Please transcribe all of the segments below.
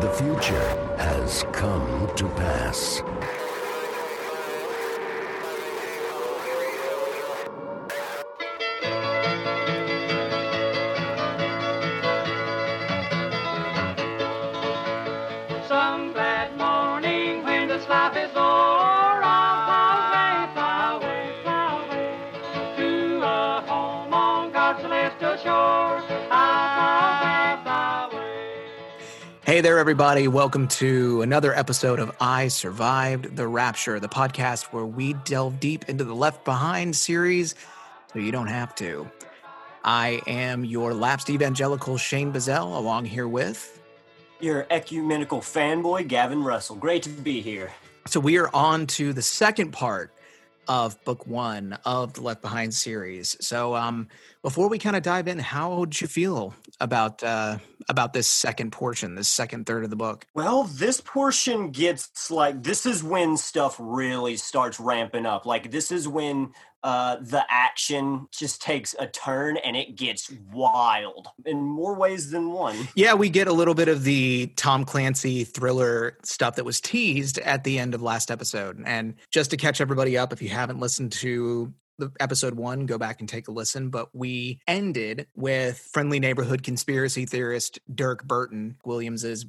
The future has come to pass. Hey there, everybody. Welcome to another episode of I Survived the Rapture, the podcast where we delve deep into the Left Behind series so you don't have to. I am your lapsed evangelical Shane Bazell, along here with. Your ecumenical fanboy, Gavin Russell. Great to be here. So we are on to the second part of book one of the Left Behind series. So um, before we kind of dive in, how did you feel about uh, about this second portion, this second third of the book? Well, this portion gets like this is when stuff really starts ramping up. Like this is when uh the action just takes a turn and it gets wild in more ways than one. Yeah, we get a little bit of the Tom Clancy thriller stuff that was teased at the end of last episode. And just to catch everybody up, if you haven't listened to the episode one, go back and take a listen. But we ended with friendly neighborhood conspiracy theorist Dirk Burton, Williams's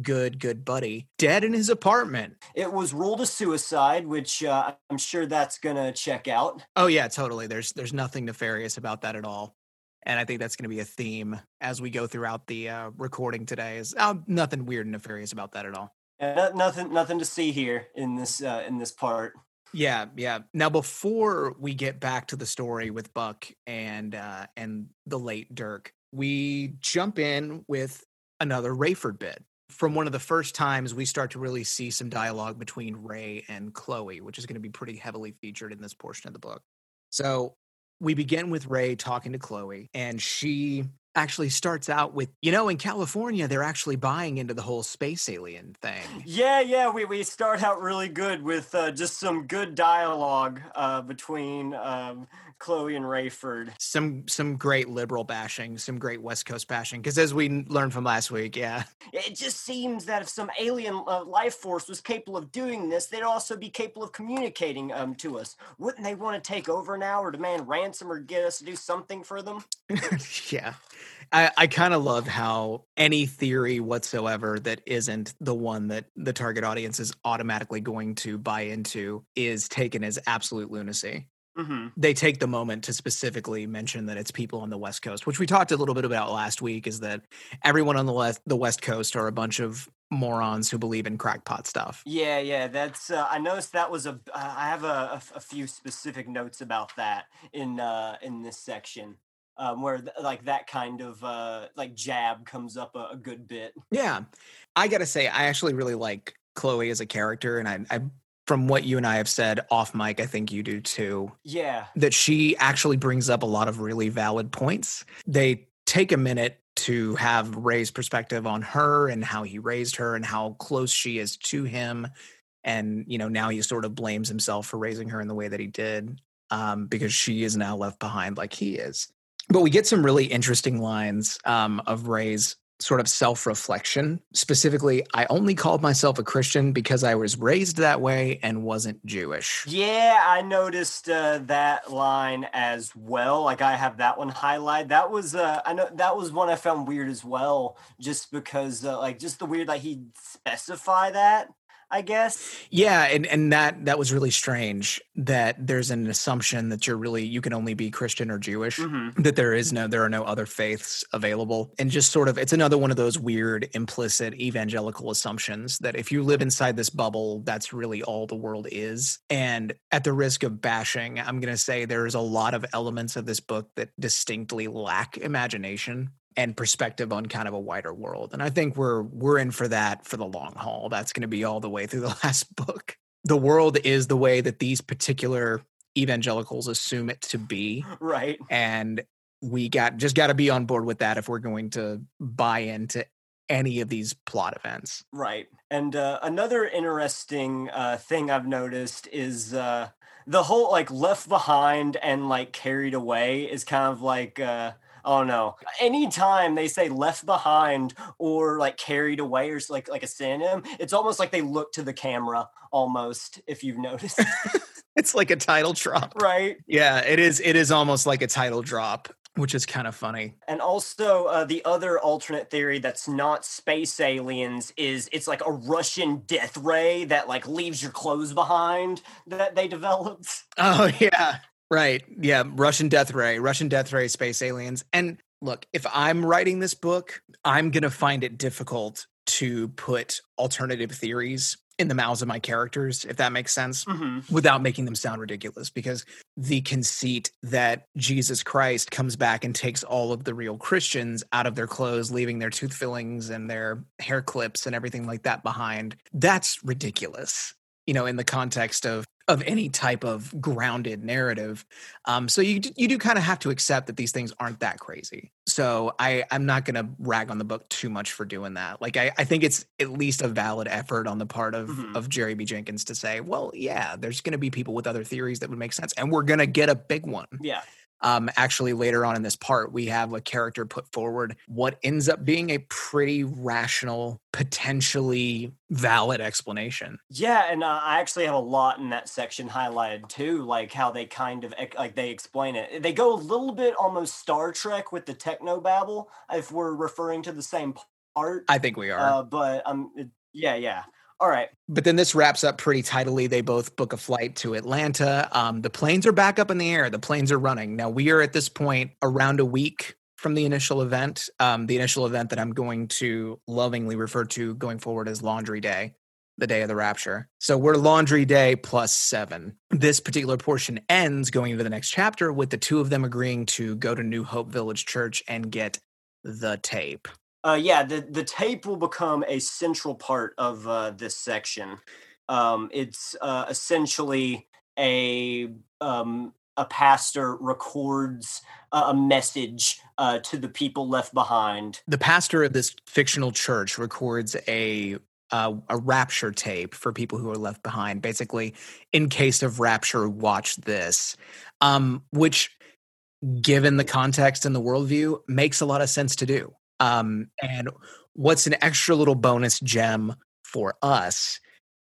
good, good buddy, dead in his apartment. It was ruled a suicide, which uh, I'm sure that's gonna check out. Oh yeah, totally. There's there's nothing nefarious about that at all. And I think that's going to be a theme as we go throughout the uh, recording today. Is uh, nothing weird and nefarious about that at all. No- nothing, nothing to see here in this uh, in this part. Yeah, yeah. Now before we get back to the story with Buck and uh and the late Dirk, we jump in with another Rayford bit. From one of the first times we start to really see some dialogue between Ray and Chloe, which is going to be pretty heavily featured in this portion of the book. So we begin with Ray talking to Chloe, and she actually starts out with, you know, in California, they're actually buying into the whole space alien thing. Yeah, yeah, we, we start out really good with uh, just some good dialogue uh, between um, Chloe and Rayford. some some great liberal bashing, some great West Coast bashing. Because as we learned from last week, yeah, It just seems that if some alien uh, life force was capable of doing this, they'd also be capable of communicating um, to us. Wouldn't they want to take over now or demand ransom or get us to do something for them? yeah. I, I kind of love how any theory whatsoever that isn't the one that the target audience is automatically going to buy into is taken as absolute lunacy. Mm-hmm. They take the moment to specifically mention that it's people on the West Coast, which we talked a little bit about last week. Is that everyone on the left, the West Coast, are a bunch of morons who believe in crackpot stuff. Yeah, yeah, that's. Uh, I noticed that was a. Uh, I have a few specific notes about that in uh, in this section, um, where th- like that kind of uh, like jab comes up a, a good bit. Yeah, I gotta say, I actually really like Chloe as a character, and I, I, from what you and I have said off mic, I think you do too. Yeah, That she actually brings up a lot of really valid points. They take a minute to have Ray's perspective on her and how he raised her and how close she is to him, and you know now he sort of blames himself for raising her in the way that he did, um, because she is now left behind like he is. But we get some really interesting lines um, of Ray's sort of self reflection. Specifically, I only called myself a Christian because I was raised that way and wasn't Jewish. Yeah, I noticed uh, that line as well. Like I have that one highlighted. That was uh, I know that was one I found weird as well, just because uh, like just the weird like he'd specify that. I guess. Yeah, and, and that that was really strange that there's an assumption that you're really you can only be Christian or Jewish. Mhm. That there is no there are no other faiths available. And just sort of it's another one of those weird implicit evangelical assumptions that if you live inside this bubble, that's really all the world is. And at the risk of bashing, I'm gonna say there's a lot of elements of this book that distinctly lack imagination and perspective on kind of a wider world. And I think we're we're in for that for the long haul. That's going to be all the way through the last book. The world is the way that these particular evangelicals assume it to be Right. and we got just got to be on board with that if we're going to buy into any of these plot events. Right. And uh, another interesting uh, thing I've noticed is uh, the whole like left behind and like carried away is kind of like uh, Oh no. Anytime they say left behind or like carried away or like like a synonym, it's almost like they look to the camera almost, if you've noticed. It's like a title drop. right. Yeah, it is. It is almost like a title drop, which is kind of funny. And also, uh, the other alternate theory that's not space aliens is it's like a Russian death ray that like leaves your clothes behind that they developed. Oh yeah, right. Yeah, Russian death ray, Russian death ray, space aliens. And look, if I'm writing this book, I'm gonna find it difficult to put alternative theories in the mouths of my characters, if that makes sense. hmm without making them sound ridiculous because the conceit that Jesus Christ comes back and takes all of the real Christians out of their clothes, leaving their tooth fillings and their hair clips and everything like that behind, that's ridiculous, you know, in the context of of any type of grounded narrative. Um, so you you do kind of have to accept that these things aren't that crazy. So I I'm not going to rag on the book too much for doing that. Like I I think it's at least a valid effort on the part of Mhm. of Jerry B Jenkins to say, well, yeah, there's going to be people with other theories that would make sense, and we're going to get a big one. Yeah. Um, actually, later on in this part, we have a character put forward what ends up being a pretty rational, potentially valid explanation. Yeah, and uh, I actually have a lot in that section highlighted too, like how they kind of like they explain it. They go a little bit almost Star Trek with the techno babble, if we're referring to the same part. I think we are. Uh, but um, it- yeah, yeah. All right. but then this wraps up pretty tidily. They both book a flight to Atlanta. Um, the planes are back up in the air. The planes are running. Now we are at this point around a week from the initial event. Um, the initial event that I'm going to lovingly refer to going forward as Laundry Day, the day of the rapture. So we're Laundry Day plus seven. This particular portion ends going into the next chapter with the two of them agreeing to go to New Hope Village Church and get the tape. Uh, yeah, the the tape will become a central part of uh, this section. Um, it's uh, essentially a um, a pastor records a message uh, to the people left behind. the pastor of this fictional church records a uh, a rapture tape for people who are left behind basically in case of rapture watch this um, which given the context and the worldview makes a lot of sense to do um, and what's an extra little bonus gem for us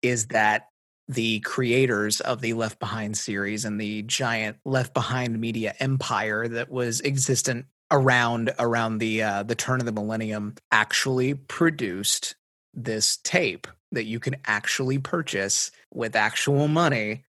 is that the creators of the Left Behind series and the giant Left Behind media empire that was existent around around the uh, the turn of the millennium actually produced this tape that you can actually purchase with actual money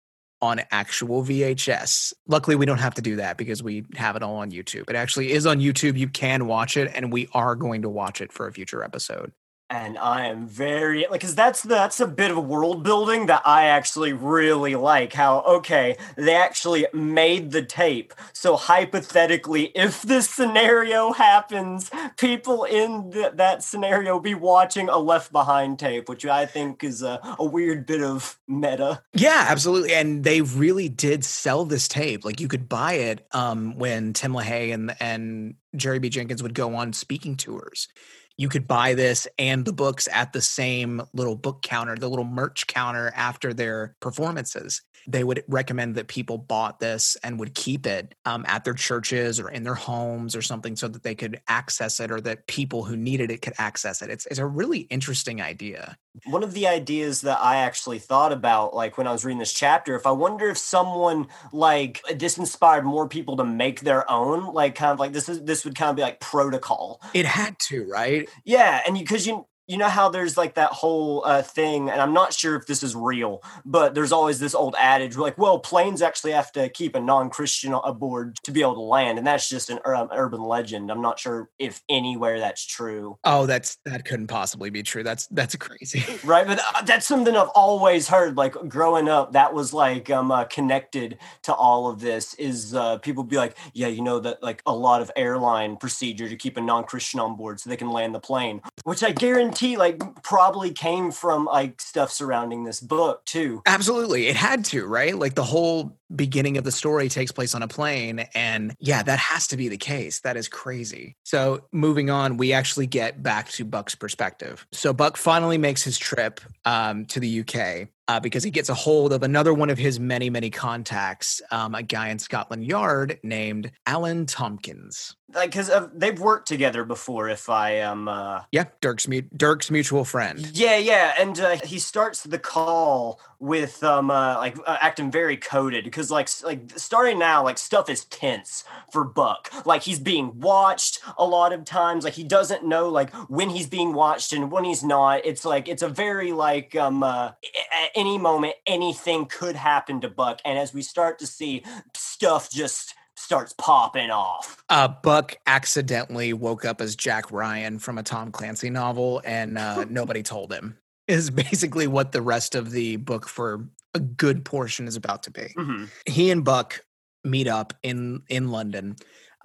on actual VHS. Luckily, we don't have to do that because we have it all on YouTube. It actually is on YouTube. You can watch it, and we are going to watch it for a future episode. And I am very like because that's that's a bit of world building that I actually really like. How okay they actually made the tape, so hypothetically, if this scenario happens, people in th- that scenario be watching a Left Behind tape, which I think is a, a weird bit of meta. Yeah, absolutely. And they really did sell this tape. Like you could buy it um, when Tim LaHaye and and Jerry B. Jenkins would go on speaking tours. You could buy this and the books at the same little book counter, the little merch counter after their performances. They would recommend that people bought this and would keep it um, at their churches or in their homes or something so that they could access it or that people who needed it could access it. It's, it's a really interesting idea. One of the ideas that I actually thought about, like when I was reading this chapter, if I wonder if someone like this inspired more people to make their own, like kind of like this is this would kind of be like protocol. It had to, right? Yeah, and you because you you know how there's like that whole uh, thing, and I'm not sure if this is real, but there's always this old adage like, well, planes actually have to keep a non-Christian aboard to be able to land, and that's just an um, urban legend. I'm not sure if anywhere that's true. Oh, that's that couldn't possibly be true. That's that's crazy. right but uh, that's something i've always heard like growing up that was like um uh, connected to all of this is uh people be like yeah you know that like a lot of airline procedure to keep a non-christian on board so they can land the plane which i guarantee like probably came from like stuff surrounding this book too Absolutely. It had to, right? Like the whole beginning of the story takes place on a plane. And yeah, that has to be the case. That is crazy. So moving on, we actually get back to Buck's perspective. So Buck finally makes his trip um, to the UK uh, because he gets a hold of another one of his many, many contacts, um, a guy in Scotland Yard named Alan Tompkins. Like, because uh, they've worked together before. If I am, uh, Yeah, Dirk's mu- Dirk's mutual friend. yeah, yeah, and uh, he starts the call with um, uh, like uh, acting very coded because like like starting now, like stuff is tense for Buck. Like he's being watched a lot of times. Like he doesn't know like when he's being watched and when he's not. It's like it's a very like um uh, at any moment anything could happen to Buck, and as we start to see stuff just starts popping off. Uh, Buck accidentally woke up as Jack Ryan from a Tom Clancy novel, and uh, nobody told him. Is basically what the rest of the book for a good portion is about to be. Mhm. He and Buck meet up in in London.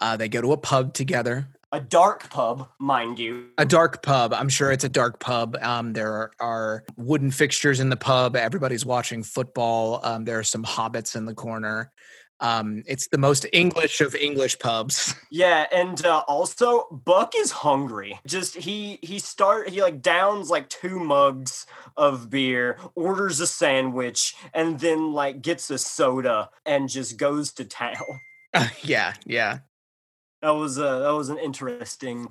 Uh, they go to a pub together, A dark pub, mind you. a dark pub. I'm sure it's a dark pub. Um, there are, are wooden fixtures in the pub. Everybody's watching football. Um, there are some hobbits in the corner. Um, it's the most English of English pubs. Yeah, and uh, also Buck is hungry. Just he he start he like downs like two mugs of beer, orders a sandwich, and then like gets a soda and just goes to town. yeah, yeah. That was uh, that was an interesting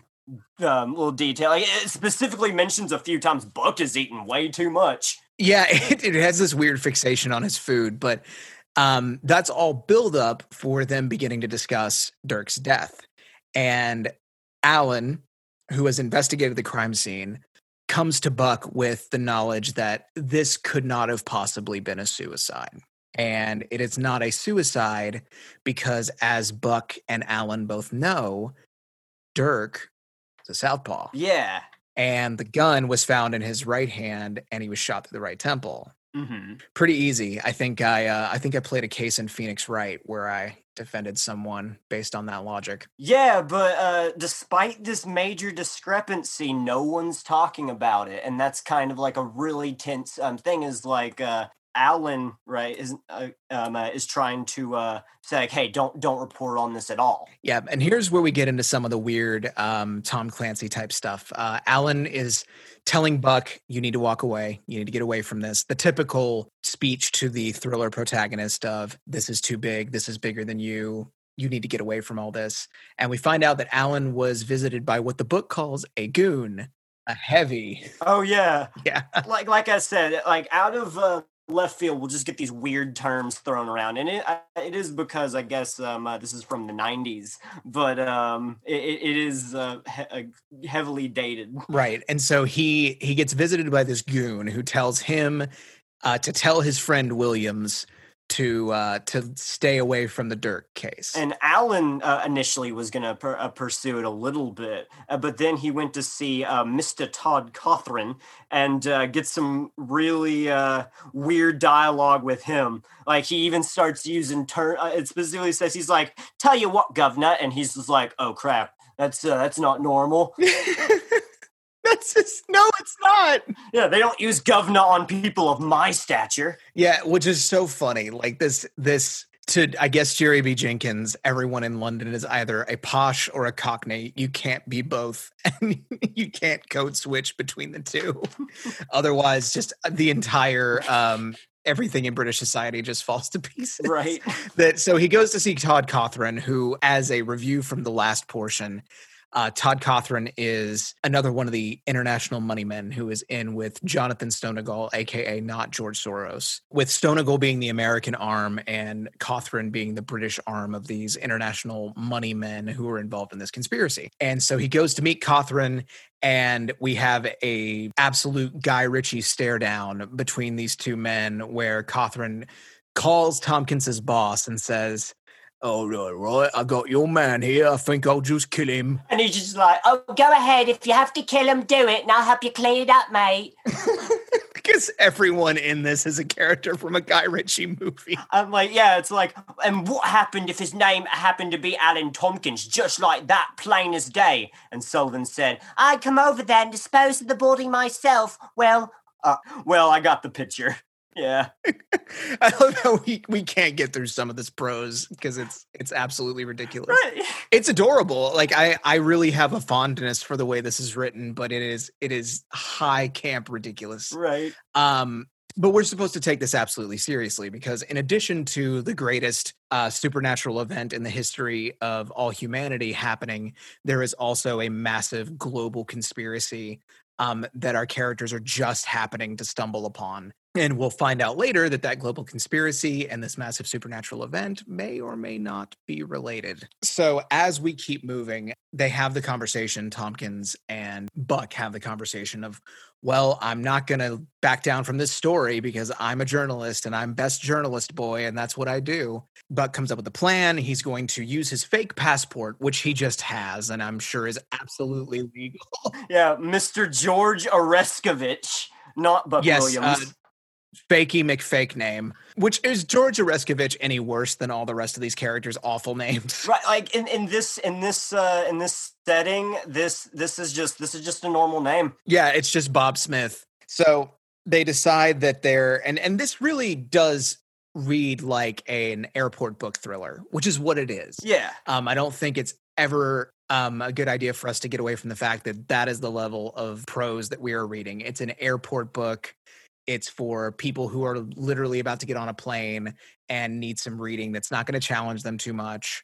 um, little detail. Like, it specifically mentions a few times Buck is eating way too much. Yeah, it, it has this weird fixation on his food, but um, that's all build up for them beginning to discuss Dirk's death. And Alan, who has investigated the crime scene, comes to Buck with the knowledge that this could not have possibly been a suicide. And it is not a suicide because, as Buck and Alan both know, Dirk is a southpaw Yeah. and the gun was found in his right hand and he was shot through the right temple hmm pretty easy i think i uh, i think i played a case in phoenix right where i defended someone based on that logic Yeah, but uh, despite this major discrepancy, no one's talking about it, and that's kind of like a really tense um, thing. Is like uh, Alan, right, is uh, um, uh, is trying to uh, say like, "Hey, don't don't report on this at all." yeah and here's where we get into some of the weird um, tom clancy type stuff. Uh, alan is telling buck you need to walk away. You need to get away from this. The typical speech to the thriller protagonist of this is too big. This is bigger than you. You need to get away from all this. And we find out that alan was visited by what the book calls a goon a heavy. Oh yeah, yeah. Like like I said, like out of uh, left field, we'll just get these weird terms thrown around, and it it is because I guess um, uh, this is from the '90s, but um, it, it is uh, he- uh, heavily dated. Right. And so he he gets visited by this goon who tells him uh, to tell his friend Williams to uh, to stay away from the Dirk case. And Alan uh, initially was going to per- uh, pursue it a little bit, uh, but then he went to see uh, Mr. Todd Cothran and uh, get some really uh, weird dialogue with him. Like he even starts using turn. Uh, it specifically says he's like, "Tell you what, governor," and he's just like, "Oh crap, that's uh, that's not normal." That's just no, it's not. yeah, they don't use governor on people of my stature. Yeah, which is so funny. Like this this to I guess Jerry B. Jenkins, everyone in London is either a posh or a cockney. You can't be both. And you can't code switch between the two. Otherwise, just the entire um everything in British society just falls to pieces. Right. that so he goes to see Todd Cothran, who, as a review from the last portion, uh, Todd Cothran is another one of the international money men who is in with Jonathan Stonagal, aka not George Soros, with Stonagal being the American arm and Cothran being the British arm of these international money men who are involved in this conspiracy. And so he goes to meet Cothran and we have a absolute Guy Ritchie stare down between these two men where Cothran calls Tompkins's boss and says, Oh, right, right. I got your man here. I think I'll just kill him. And he's just like, "Oh, go ahead. If you have to kill him, do it, and I'll help you clean it up, mate." because everyone in this is a character from a Guy Ritchie movie. I'm like, yeah, it's like, and what happened if his name happened to be Alan Tompkins, just like that, plain as day? And Sullivan said, I'd come over there and dispose of the body myself. Well, uh, well, I got the picture. Yeah. I love how we, we can't get through some of this prose because it's it's absolutely ridiculous. Right. It's adorable. Like I I really have a fondness for the way this is written, but it is it is high camp ridiculous. Right. Um, but we're supposed to take this absolutely seriously because, in addition to the greatest uh, supernatural event in the history of all humanity happening, there is also a massive global conspiracy um, that our characters are just happening to stumble upon. And we'll find out later that that global conspiracy and this massive supernatural event may or may not be related. So, as we keep moving, they have the conversation, Tompkins and Buck have the conversation of, well, I'm not going to back down from this story because I'm a journalist and I'm best journalist boy and that's what I do. Buck comes up with a plan. He's going to use his fake passport, which he just has and I'm sure is absolutely legal. Yeah. Mr. George Oreskovich, not Buck Yes, Williams. uh, Fakey McFake name, which is George Oreskovich any worse than all the rest of these characters' awful names? right. Like in, in this in this uh in this setting, this this is just this is just a normal name. Yeah, it's just Bob Smith. So they decide that they're and and this really does read like an airport book thriller, which is what it is. Yeah. Um, I don't think it's ever um, a good idea for us to get away from the fact that that is the level of prose that we are reading. It's an airport book. It's for people who are literally about to get on a plane and need some reading that's not going to challenge them too much,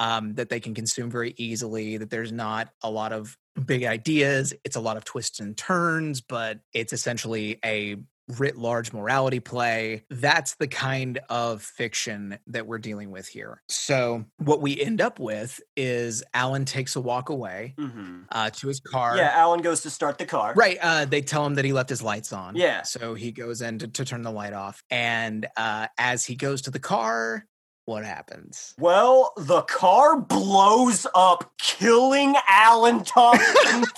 um, that they can consume very easily, that there's not a lot of big ideas. It's a lot of twists and turns, but it's essentially a writ large morality play. That's the kind of fiction that we're dealing with here. So, what we end up with is Alan takes a walk away hmm uh, to his car. Yeah. Alan goes to start the car. Right. Uh, they tell him that he left his lights on. Yeah. So he goes in to, to turn the light off. And uh, as he goes to the car, what happens? Well, the car blows up, killing Alan Tompkins.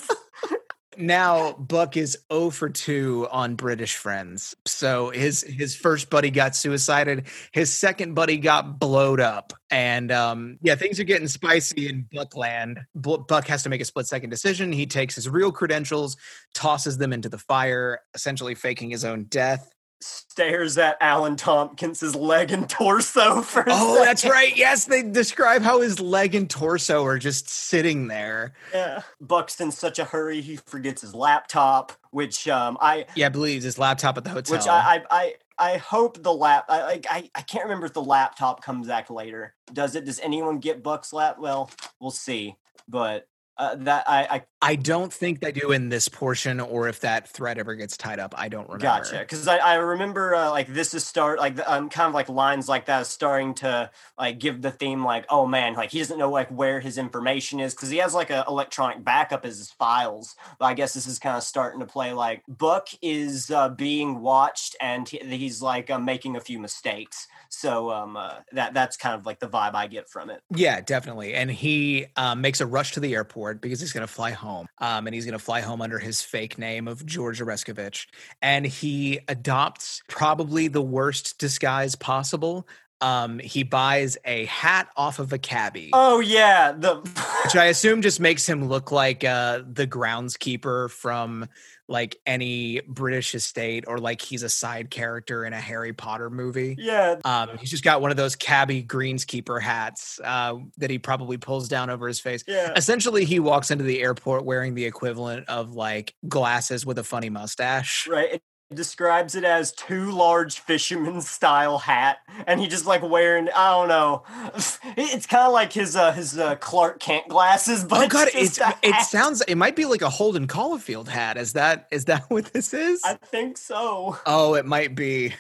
Now Buck is 0 for 2 on British friends. So his his first buddy got suicided. His second buddy got blowed up. And um, yeah, things are getting spicy in Buckland. Bu- Buck has to make a split second decision. He takes his real credentials, tosses them into the fire, essentially faking his own death. Stares at Alan Tompkins's leg and torso for Oh, that's right. Yes, they describe how his leg and torso are just sitting there. Yeah. Buck's in such a hurry he forgets his laptop, which um I Yeah, believes his laptop at the hotel. which I I I, I hope the lap I like I, I can't remember if the laptop comes back later. Does it? Does anyone get Buck's lap? Well, we'll see. But uh, that I, I I don't think they do in this portion, or if that thread ever gets tied up, I don't remember. Gotcha. Because I, I remember uh, like this is start like um, kind of like lines like that is starting to like give the theme like oh man like he doesn't know like where his information is because he has like a electronic backup as his files. But I guess this is kind of starting to play like Buck is uh, being watched and he, he's like uh, making a few mistakes. So um uh, that that's kind of like the vibe I get from it. Yeah, definitely. And he um, makes a rush to the airport because he's going to fly home. Um, and he's going to fly home under his fake name of George Oreskovich. And he adopts probably the worst disguise possible. Um, he buys a hat off of a cabbie. Oh yeah, the which I assume just makes him look like uh, the groundskeeper from like any British estate, or like he's a side character in a Harry Potter movie. yeah Um, he's just got one of those cabbie greenskeeper hats uh, that he probably pulls down over his face. yeah. Essentially, he walks into the airport wearing the equivalent of like glasses with a funny mustache. Right. Describes it as two large fisherman style hat, and he just like wearing I don't know. It's kind of like his uh his uh, Clark Kent glasses, but Oh god, it's it's it sounds it might be like a Holden Caulfield hat. Is that is that what this is? I think so. Oh, it might be.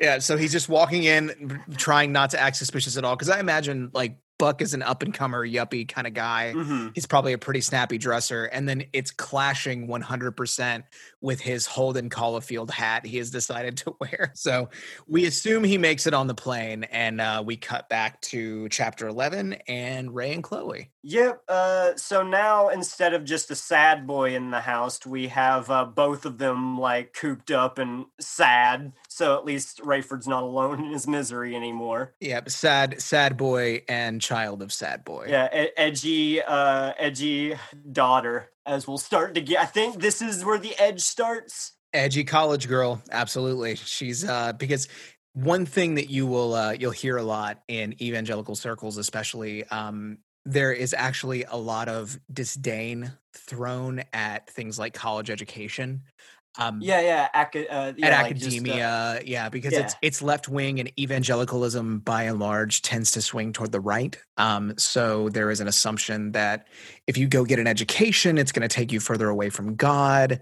yeah, so he's just walking in, trying not to act suspicious at all. Because I imagine like Buck is an up and comer, yuppie kind of guy. hmm He's probably a pretty snappy dresser, and then it's clashing 100% with his Holden Caulfield hat he has decided to wear. So we assume he makes it on the plane, and uh, we cut back to chapter 11 and Ray and Chloe. Yep. Uh, so now instead of just a sad boy in the house, we have uh, both of them like cooped up and sad. So at least Rayford's not alone in his misery anymore. Yep, sad, sad boy and child of sad boy. Yeah, e- edgy, uh, edgy daughter. As we'll start to get, I think this is where the edge starts. Edgy college girl, absolutely. She's uh because one thing that you will uh you'll hear a lot in evangelical circles especially um there is actually a lot of disdain thrown at things like college education um Yeah, yeah, aca- uh, yeah at like just, uh, academia yeah because yeah. it's it's left wing and evangelicalism by and large tends to swing toward the right um so there is an assumption that if you go get an education it's going to take you further away from god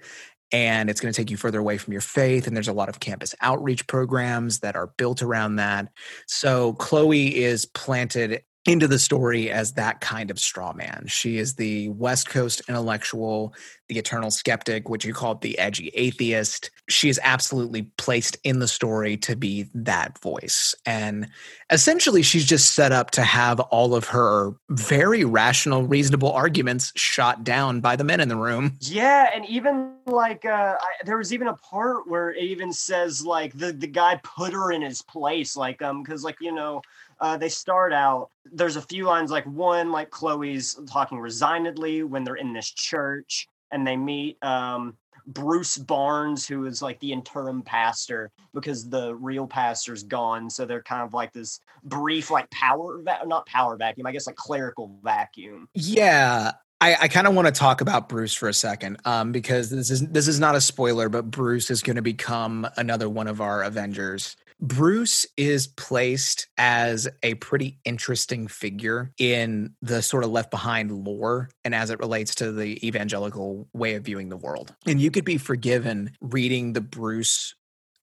and it's going to take you further away from your faith and there's a lot of campus outreach programs that are built around that so chloe is planted into the story as that kind of straw man. She is the West Coast intellectual, the eternal skeptic, which you call the edgy atheist. She is absolutely placed in the story to be that voice. And essentially, she's just set up to have all of her very rational, reasonable arguments shot down by the men in the room. Yeah, and even like uh, I, there was even a part where it even says like the the guy put her in his place, like um, because like you know. Uh, they start out there's a few lines like one like chloe's talking resignedly when they're in this church and they meet um, bruce barnes who is like the interim pastor because the real pastor's gone so they're kind of like this brief like power va- not power vacuum i guess like clerical vacuum Yeah. I, I kind of want to talk about Bruce for a second, um, because this is this is not a spoiler, but Bruce is going to become another one of our Avengers. Bruce is placed as a pretty interesting figure in the sort of left behind lore and as it relates to the evangelical way of viewing the world. And you could be forgiven reading the Bruce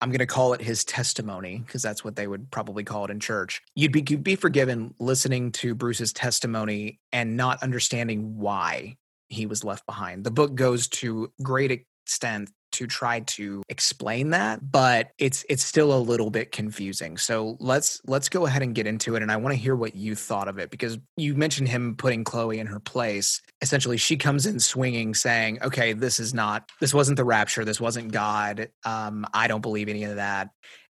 I'm going to call it his testimony because that's what they would probably call it in church. You'd be, you'd be forgiven listening to Bruce's testimony and not understanding why he was left behind. The book goes to great extent to try to explain that, but it's it's still a little bit confusing. So let's let's go ahead and get into it and I want to hear what you thought of it because you mentioned him putting Chloe in her place. Essentially, she comes in swinging saying, "Okay, this is not this wasn't the rapture, this wasn't God. Um I don't believe any of that."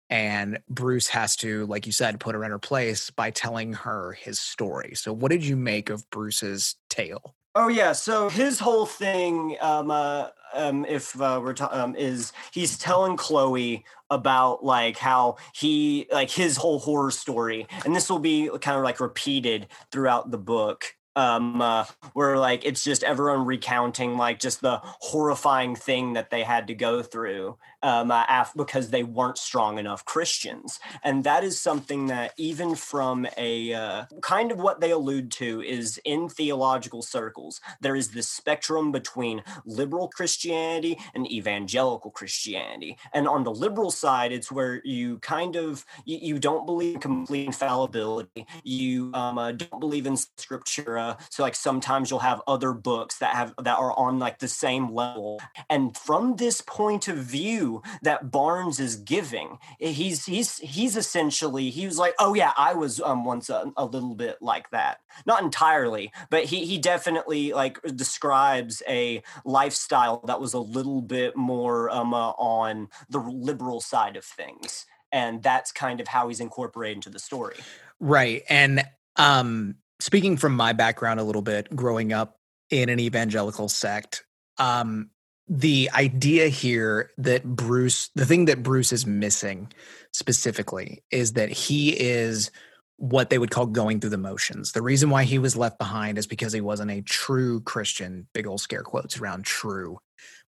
And Bruce has to, like you said, put her in her place by telling her his story. So, what did you make of Bruce's tale? Oh yeah, so his whole thing, um, uh, um, if uh, we're ta- um, is he's telling Chloe about like how he like his whole horror story, and this will be kind of like repeated throughout the book. Um, uh, where like it's just everyone recounting like just the horrifying thing that they had to go through um, uh, af- because they weren't strong enough Christians, and that is something that even from a uh, kind of what they allude to is in theological circles, there is this spectrum between liberal Christianity and evangelical Christianity, and on the liberal side, it's where you kind of you, you don't believe in complete infallibility, you um, uh, don't believe in scriptura, so like sometimes you'll have other books that have that are on like the same level, and from this point of view that Barnes is giving. eh, He's he's he's essentially he was like, oh yeah, I was um once a, a little bit like that. Not entirely, but he he definitely like describes a lifestyle that was a little bit more um uh, on the liberal side of things. And that's kind of how he's incorporated into the story. Right. And um speaking from my background a little bit, growing up in an evangelical sect, um the idea here that Bruce the thing that Bruce is missing specifically is that he is what they would call going through the motions. The reason why he was left behind is because he wasn't a true Christian, big old scare quotes around true.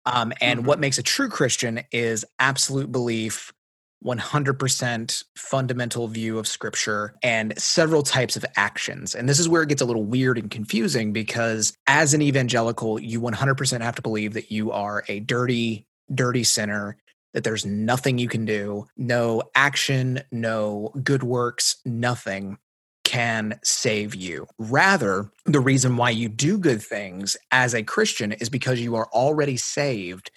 Um, and what makes a true Christian is absolute belief, 100% fundamental view of scripture and several types of actions. And this is where it gets a little weird and confusing because as an evangelical, you 100% have to believe that you are a dirty, dirty sinner, that there's nothing you can do, no action, no good works, nothing can save you. Rather, the reason why you do good things as a Christian is because you are already saved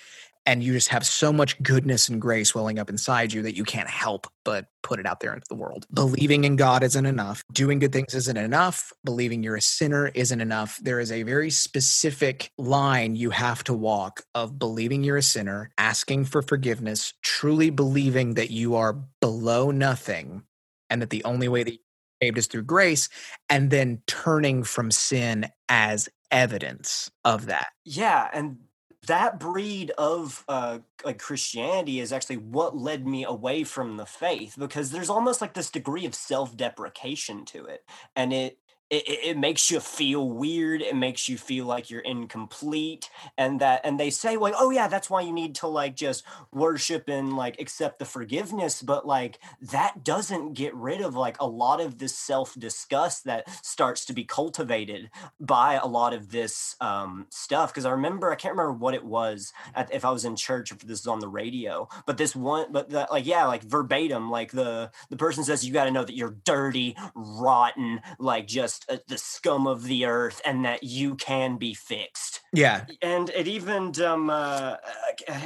and you just have so much goodness and grace welling up inside you that you can't help but put it out there into the world. Believing in God isn't enough. Doing good things isn't enough. Believing you're a sinner isn't enough. There is a very specific line you have to walk of believing you're a sinner, asking for forgiveness, truly believing that you are below nothing and that the only way that you're saved is through grace, and then turning from sin as evidence of that. Yeah, and that breed of uh, like Christianity is actually what led me away from the faith because there's almost like this degree of self-deprecation to it, and it it, it, makes you feel weird it makes you feel like you're incomplete and that and they say like oh yeah that's why you need to like just worship and like accept the forgiveness but like that doesn't get rid of like a lot of this self-disgust that starts to be cultivated by a lot of this um stuff because i remember i can't remember what it was at, if i was in church if this is on the radio but this one but that like yeah like verbatim like the the person says you got to know that you're dirty rotten like just just uh, the scum of the earth and that you can be fixed. Yeah. And it even um uh,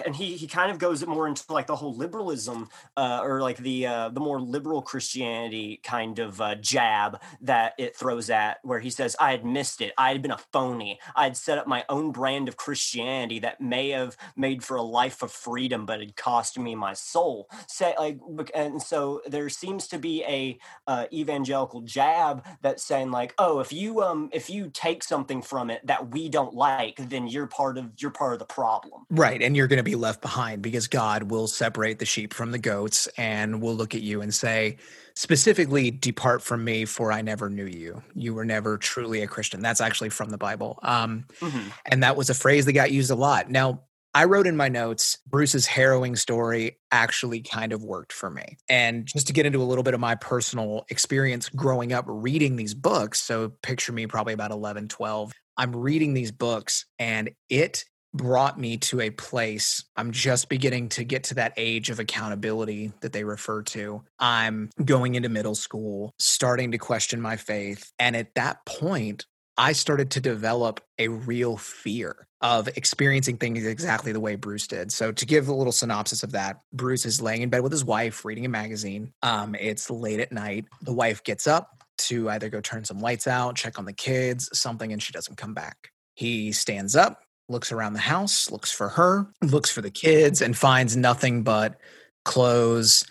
and he he kind of goes more into like the whole liberalism uh or like the uh the more liberal Christianity kind of uh, jab that it throws at where he says I had missed it. I had been a phony. I had set up my own brand of Christianity that may have made for a life of freedom but had cost me my soul. Say like and so there seems to be a uh, evangelical jab that's saying like oh if you um if you take something from it that we don't like then you're part of you're part of the problem. Right and you're going to be left behind because god will separate the sheep from the goats and will look at you and say specifically depart from me for i never knew you. You were never truly a christian. That's actually from the bible um mm-hmm. and that was a phrase that got used a lot. Now I wrote in my notes Bruce's harrowing story actually kind of worked for me. And just to get into a little bit of my personal experience growing up reading these books, so picture me probably about 11, 12, I'm reading these books and it brought me to a place I'm just beginning to get to that age of accountability that they refer to. I'm going into middle school, starting to question my faith. And at that point, I started to develop a real fear of experiencing things exactly the way Bruce did. So, to give a little synopsis of that, Bruce is laying in bed with his wife, reading a magazine. Um, it's late at night. The wife gets up to either go turn some lights out, check on the kids, something, and she doesn't come back. He stands up, looks around the house, looks for her, looks for the kids, and finds nothing but clothes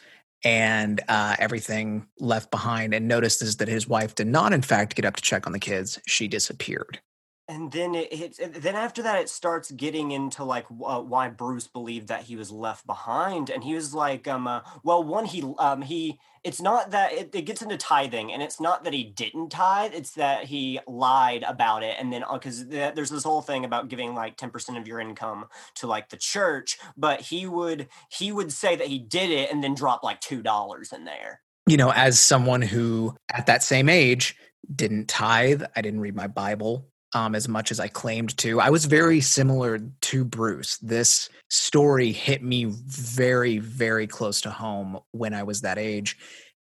and uh, everything left behind and notices that his wife did not in fact get up to check on the kids she disappeared and then it, it, then after that it starts getting into like uh, why bruce believed that he was left behind and he was like um uh, well one he um he it's not that it, it, gets into tithing and it's not that he didn't tithe it's that he lied about it and then because uh, there's this whole thing about giving like 10% of your income to like the church but he would he would say that he did it and then drop like two dollars in there. You know as someone who at that same age didn't tithe i didn't read my bible um, as much as I claimed to. I was very similar to Bruce. This story hit me very, very close to home when I was that age,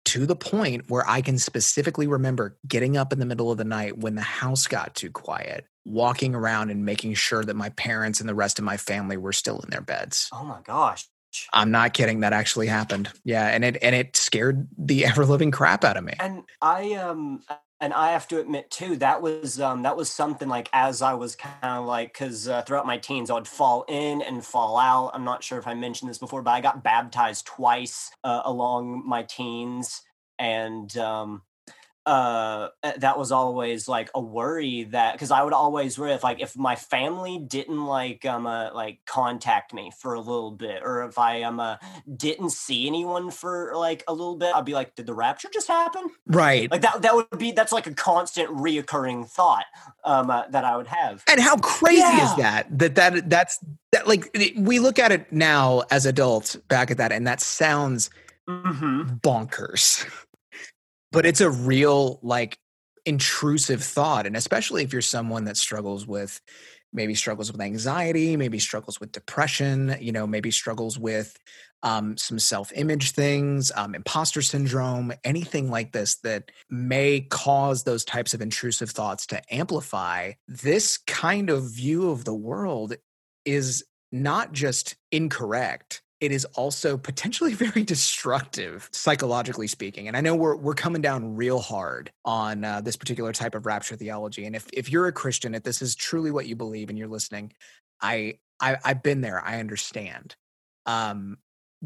to the point where I can specifically remember getting up in the middle of the night when the house got too quiet, walking around and making sure that my parents and the rest of my family were still in their beds. Oh my gosh. I'm not kidding. That actually happened. Yeah, and it and it scared the ever living crap out of me. And I um and I have to admit too that was um, that was something like as I was kind of like because uh, throughout my teens I would fall in and fall out. I'm not sure if I mentioned this before, but I got baptized twice uh, along my teens, and um, uh eh, that was always like a worry that because I would always worry if like if my family didn't like um uh, like contact me for a little bit or if I um uh, didn't see anyone for like a little bit I'd be like did the rapture just happen right like that that would be that's like a constant reoccurring thought um uh, that I would have and how crazy yeah. is that that that that's that like we look at it now as adults back at that and that sounds mm-hmm. bonkers but it's a real like intrusive thought and especially if you're someone that struggles with maybe struggles with anxiety maybe struggles with depression you know maybe struggles with um, some self-image things um, imposter syndrome anything like this that may cause those types of intrusive thoughts to amplify this kind of view of the world is not just incorrect it is also potentially very destructive psychologically speaking and i know we're, we're coming down real hard on uh, this particular type of rapture theology and if, if you're a christian if this is truly what you believe and you're listening i, I i've been there i understand. Um,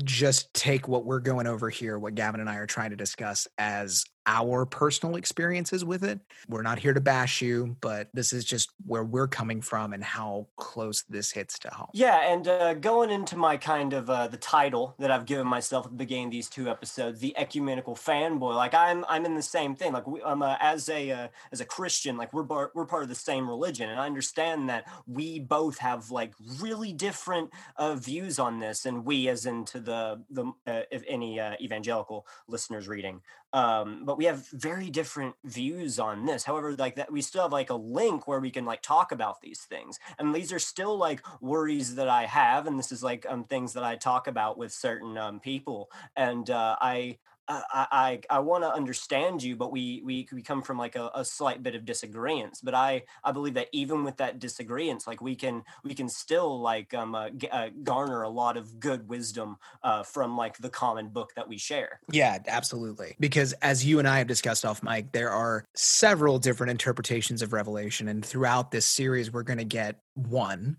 just take what we're going over here what gavin and i are trying to discuss as our personal experiences with it. We're not here to bash you, but this is just where we're coming from and how close this hits to home. Yeah, and uh, going into my kind of uh, the title that I've given myself at the beginning of these two episodes, the ecumenical fanboy. Like I'm, I'm in the same thing. Like we, I'm uh, as a uh, as a Christian, like we're bar- we're part of the same religion, and I understand that we both have like really different uh, views on this, and we as into the the uh, if any uh, evangelical listeners reading um but we have very different views on this. However like that we still have like a link where we can like talk about these things. And these are still like worries that i have and this is like um things that i talk about with certain um people. And uh i I I, I want to understand you, but we we we come from like a, a slight bit of disagreement. But I I believe that even with that disagreement, like we can we can still like um uh, g- uh, garner a lot of good wisdom uh, from like the common book that we share. Yeah, absolutely. Because as you and I have discussed off mic, there are several different interpretations of Revelation. And throughout this series, we're going to get one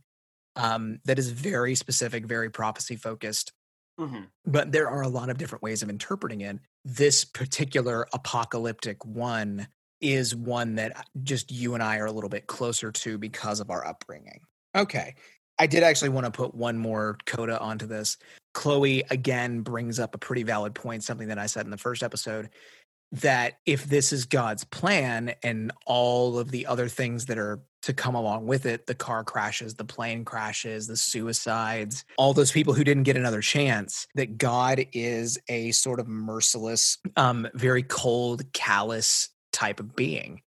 um, that is very specific, very prophecy focused. Hmm But there are a lot of different ways of interpreting it. This particular apocalyptic one is one that uh, just you and I are a little bit closer to because of our upbringing. Okay. I did actually want to put one more coda onto this. Chloe again brings up a pretty valid point, something that I said in the first episode that if this is God's plan and all of the other things that are to come along with it the car crashes, the plane crashes, the suicides, all those people who didn't get another chance that God is a sort of merciless, um, very cold, callous type of being.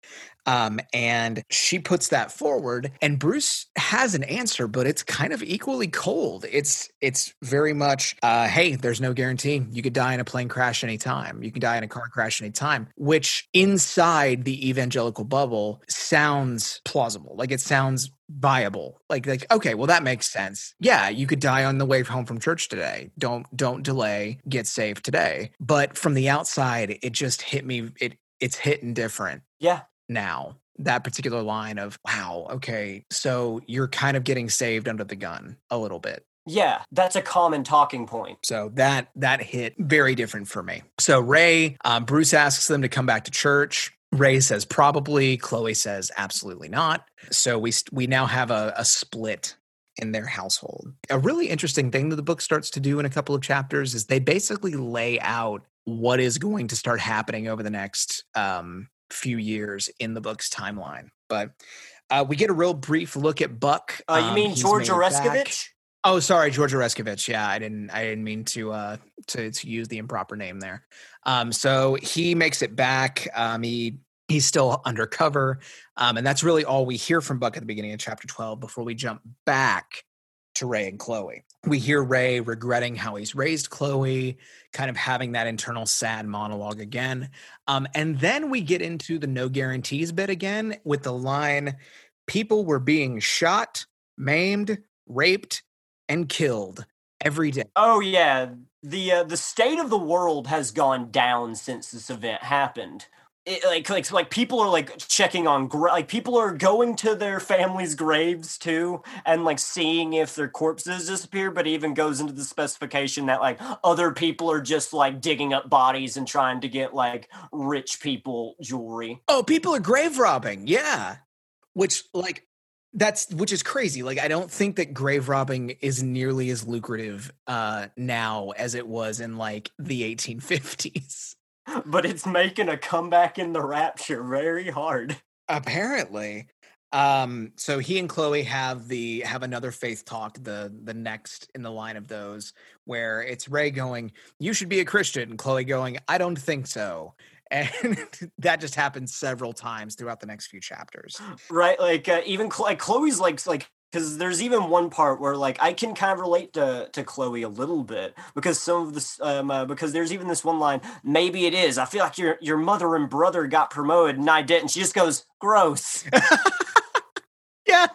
Um, and she puts that forward, and Bruce has an answer, but it's kind of equally cold. It's it's very much, uh, hey, there's no guarantee. You could die in a plane crash anytime. You can die in a car crash anytime, which inside the evangelical bubble sounds plausible. Like it sounds viable. Like like okay, well that makes sense. Yeah, you could die on the way home from church today. Don't don't delay. Get saved today. But from the outside, it just hit me. It it's hitting different Yeah, now that particular line of wow okay so you're kind of getting saved under the gun a little bit. Yeah, that's a common talking point. so that that hit very different for me. So ray um, bruce asks them to come back to church. Ray says probably chloe says absolutely not. So we we now have a, a split in their household. A really interesting thing that the book starts to do in a couple of chapters is they basically lay out what is going to start happening over the next um, few years in the book's timeline. But uh, we get a real brief look at Buck. Uh, you Um, mean George. Oreskovich? Oh, sorry, George Oreskovich. Yeah, I didn't. I didn't mean to uh, to to use the improper name there. Um, so he makes it back. Um, he he's still undercover, um, and that's really all we hear from Buck at the beginning of chapter twelve. Before we jump back to Ray and Chloe, we hear Ray regretting how he's raised Chloe, kind of having that internal sad monologue again. Um, and then we get into the no guarantees bit again with the line people were being shot, maimed, raped, and killed every day. Oh yeah, the uh, the state of the world has gone down since this event happened. It, like like like people are like checking on gra- like people are going to their families' graves too and like seeing if their corpses disappear. But even goes into the specification that like other people are just like digging up bodies and trying to get like rich people jewelry. Oh, people are grave robbing. Yeah. Which like that's which is crazy. Like I don't think that grave robbing is nearly as lucrative uh now as it was in like the 1850s. But it's making a comeback in the rapture very hard. Apparently. Um so he and Chloe have the have another faith talk the the next in the line of those where it's Ray going, "You should be a Christian." And Chloe going, "I don't think so." And that just happens several times throughout the next few chapters. right like uh, even like chloe's like like because there's even one part where like i can kind of relate to to chloe a little bit because some of this um uh, because there's even this one line maybe it is i feel like your your mother and brother got promoted and i didn't she just goes gross Yeah.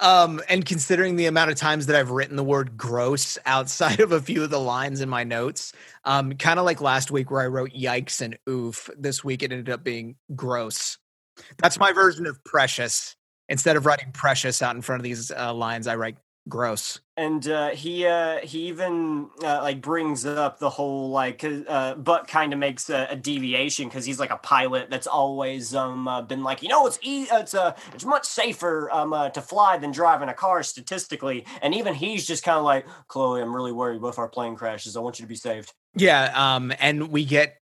Um, and considering the amount of times that I've written the word gross outside of a few of the lines in my notes, um, kind of like last week where I wrote yikes and oof, this week it ended up being gross. That's my version of precious. Instead of writing precious out in front of these uh, lines, I write gross. and uh, he uh, he even uh, like brings up the whole like uh, but kind of makes a, a deviation because he's like a pilot that's always um uh, been like you know it's e- it's uh, it's much safer um uh, to fly than driving a car statistically. And even he's just kind of like Chloe I'm really worried. If our plane crashes? I want you to be saved. Yeah, um, and we get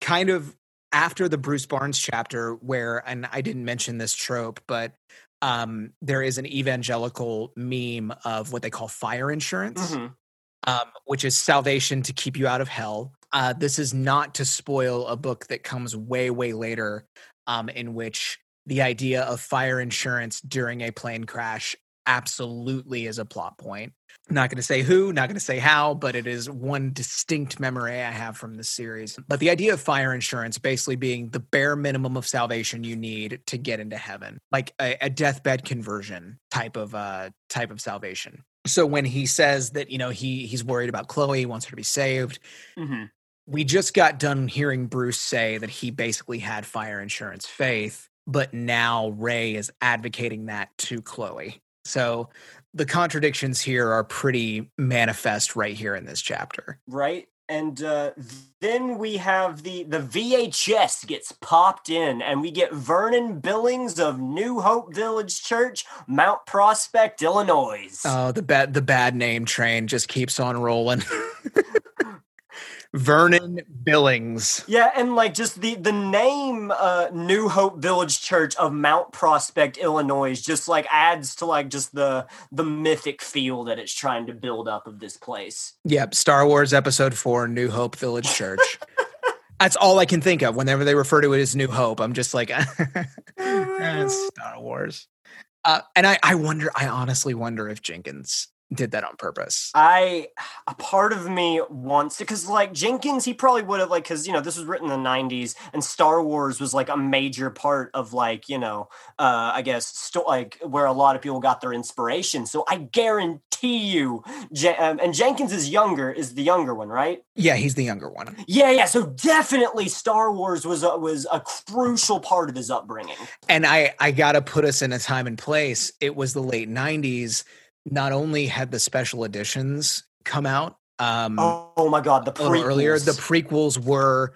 kind of after the Bruce Barnes chapter where, and I didn't mention this trope, but um, there is an evangelical meme of what they call fire insurance, Mhm. um, which is salvation to keep you out of hell. Uh, this is not to spoil a book that comes way, way later, um, in which the idea of fire insurance during a plane crash absolutely is a plot point. Not going to say who, not going to say how, but it is one distinct memory I have from this series. But the idea of fire insurance basically being the bare minimum of salvation you need to get into heaven, like a, a deathbed conversion type of uh, type of salvation. So when he says that you know he he's worried about Chloe, he wants her to be saved, Mhm. we just got done hearing Bruce say that he basically had fire insurance faith, but now Ray is advocating that to Chloe. So the contradictions here are pretty manifest right here in this chapter. right and uh, then we have the the VHS gets popped in and we get Vernon Billings of New Hope Village Church Mount Prospect Illinois Oh, the bad the bad name train just keeps on rolling. Vernon Billings. Yeah, and like just the the name uh New Hope Village Church of Mount Prospect, Illinois just like adds to like just the the mythic feel that it's trying to build up of this place. Yep, Star Wars Episode 4 New Hope Village Church. That's all I can think of whenever they refer to it as New Hope. I'm just like, Star Wars. Uh, and I, I wonder, I honestly wonder if Jenkins did that on purpose. I a part of me wants because like Jenkins, he probably would have like because you know this was written in the '90s and Star Wars was like a major part of like you know uh I guess sto- like where a lot of people got their inspiration. So I guarantee you, Je- um, and Jenkins is younger, is the younger one, right? Yeah, he's the younger one. Yeah, yeah. So definitely Star Wars was a, was a crucial part of his upbringing. And I, I got to put us in a time and place. It was the late 90s. Not only had the special editions come out, um, Oh, oh my god, the little earlier. The prequels. prequels were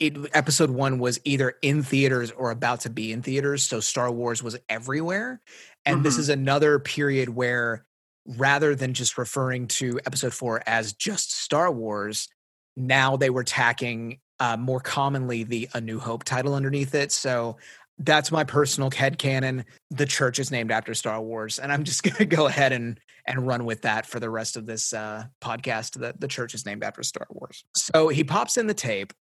it episode one was either in theaters or about to be in theaters. So Star Wars was everywhere. And this Mhm. is another period where rather than just referring to episode four as just Star Wars, now they were tacking uh, more commonly the A New Hope title underneath it. So that's my personal headcanon. The church is named after Star Wars. And I'm just gonna go ahead and and run with that for the rest of this uh, podcast. The the church is named after Star Wars. So he pops in the tape,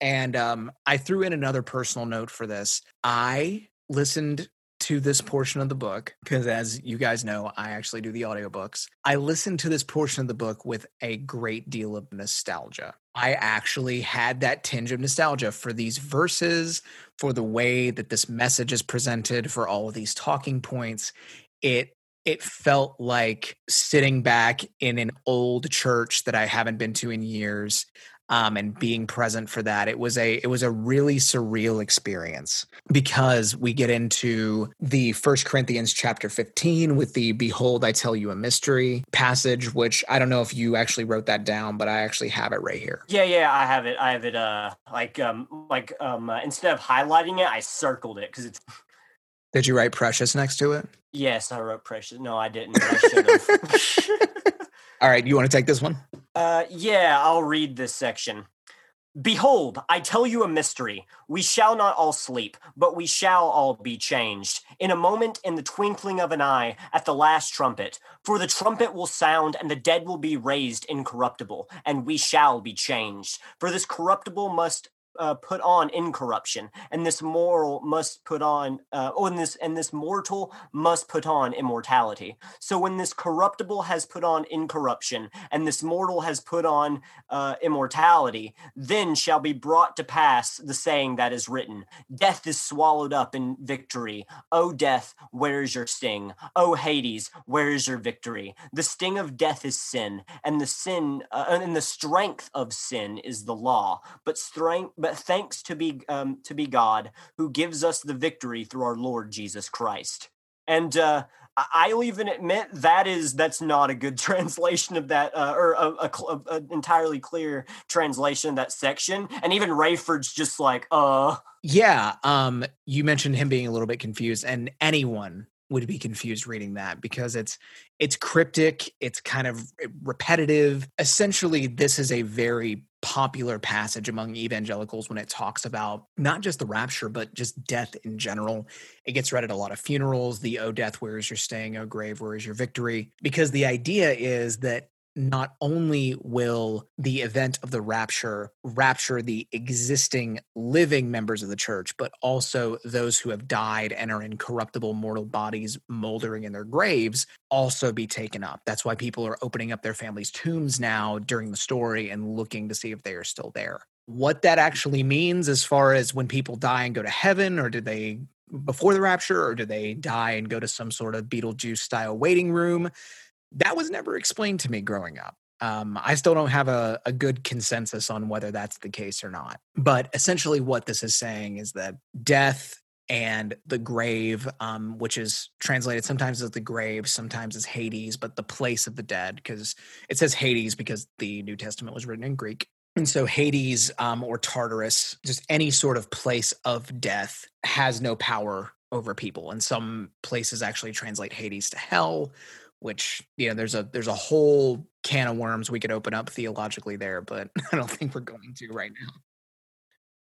and um, I threw in another personal note for this. I listened to this portion of the book because, as you guys know, I actually do the audiobooks. I listened to this portion of the book with a great deal of nostalgia. I actually had that tinge of nostalgia for these verses, for the way that this message is presented, for all of these talking points. It it felt like sitting back in an old church that I haven't been to in years um, and being present for that. It was a it was a really surreal experience because we get into the First Corinthians chapter 15 with the "Behold, I tell you a mystery" passage, which I don't know if you actually wrote that down, but I actually have it right here. Yeah, yeah, I have it. I have it. Uh, like, um, like, um, uh, instead of highlighting it, I circled it because it's. Did you write "precious" next to it? Yes, I wrote precious. No, I didn't. I should have. All right, you want to take this one? uh, yeah, I'll read this section. Behold, I tell you a mystery. We shall not all sleep, but we shall all be changed. In a moment, in the twinkling of an eye, at the last trumpet. For the trumpet will sound, and the dead will be raised incorruptible, and we shall be changed. For this corruptible must uh, put on incorruption, and this moral must put on, uh, oh, and this and this mortal must put on immortality. So when this corruptible has put on incorruption, and this mortal has put on uh, immortality, then shall be brought to pass the saying that is written: Death is swallowed up in victory. O death, where is your sting? O Hades, where is your victory? The sting of death is sin, and the sin uh, and the strength of sin is the law. But strength, but thanks to be um, to be God who gives us the victory through our Lord Jesus Christ. And uh, I'll even admit that is that's not a good translation of that, uh, or a entirely clear translation of that section. And even Rayford's just like, uh, Yeah, um, you mentioned him being a little bit confused, and anyone would be confused reading that because it's it's cryptic, it's kind of repetitive. Essentially, this is a very popular passage among evangelicals when it talks about not just the rapture, but just death in general. It gets read at a lot of funerals. The "O death, where is your staying? O oh, grave, where is your victory?" Because the idea is that not only will the event of the rapture rapture the existing living members of the church, but also those who have died and are in corruptible mortal bodies moldering in their graves also be taken up. That's why people are opening up their families' tombs now during the story and looking to see if they are still there. What that actually means, as far as when people die and go to heaven, or do they before the rapture, or do they die and go to some sort of Beetlejuice style waiting room? That was never explained to me growing up. Um, I still don't have a, a good consensus on whether that's the case or not. But essentially, what this is saying is that death and the grave, um, which is translated sometimes as the grave, sometimes as Hades, but the place of the dead, because it says Hades because the New Testament was written in Greek. And so Hades um, or Tartarus, just any sort of place of death, has no power over people. And some places actually translate Hades to hell which you know there's a there's a whole can of worms we could open up theologically there but i don't think we're going to right now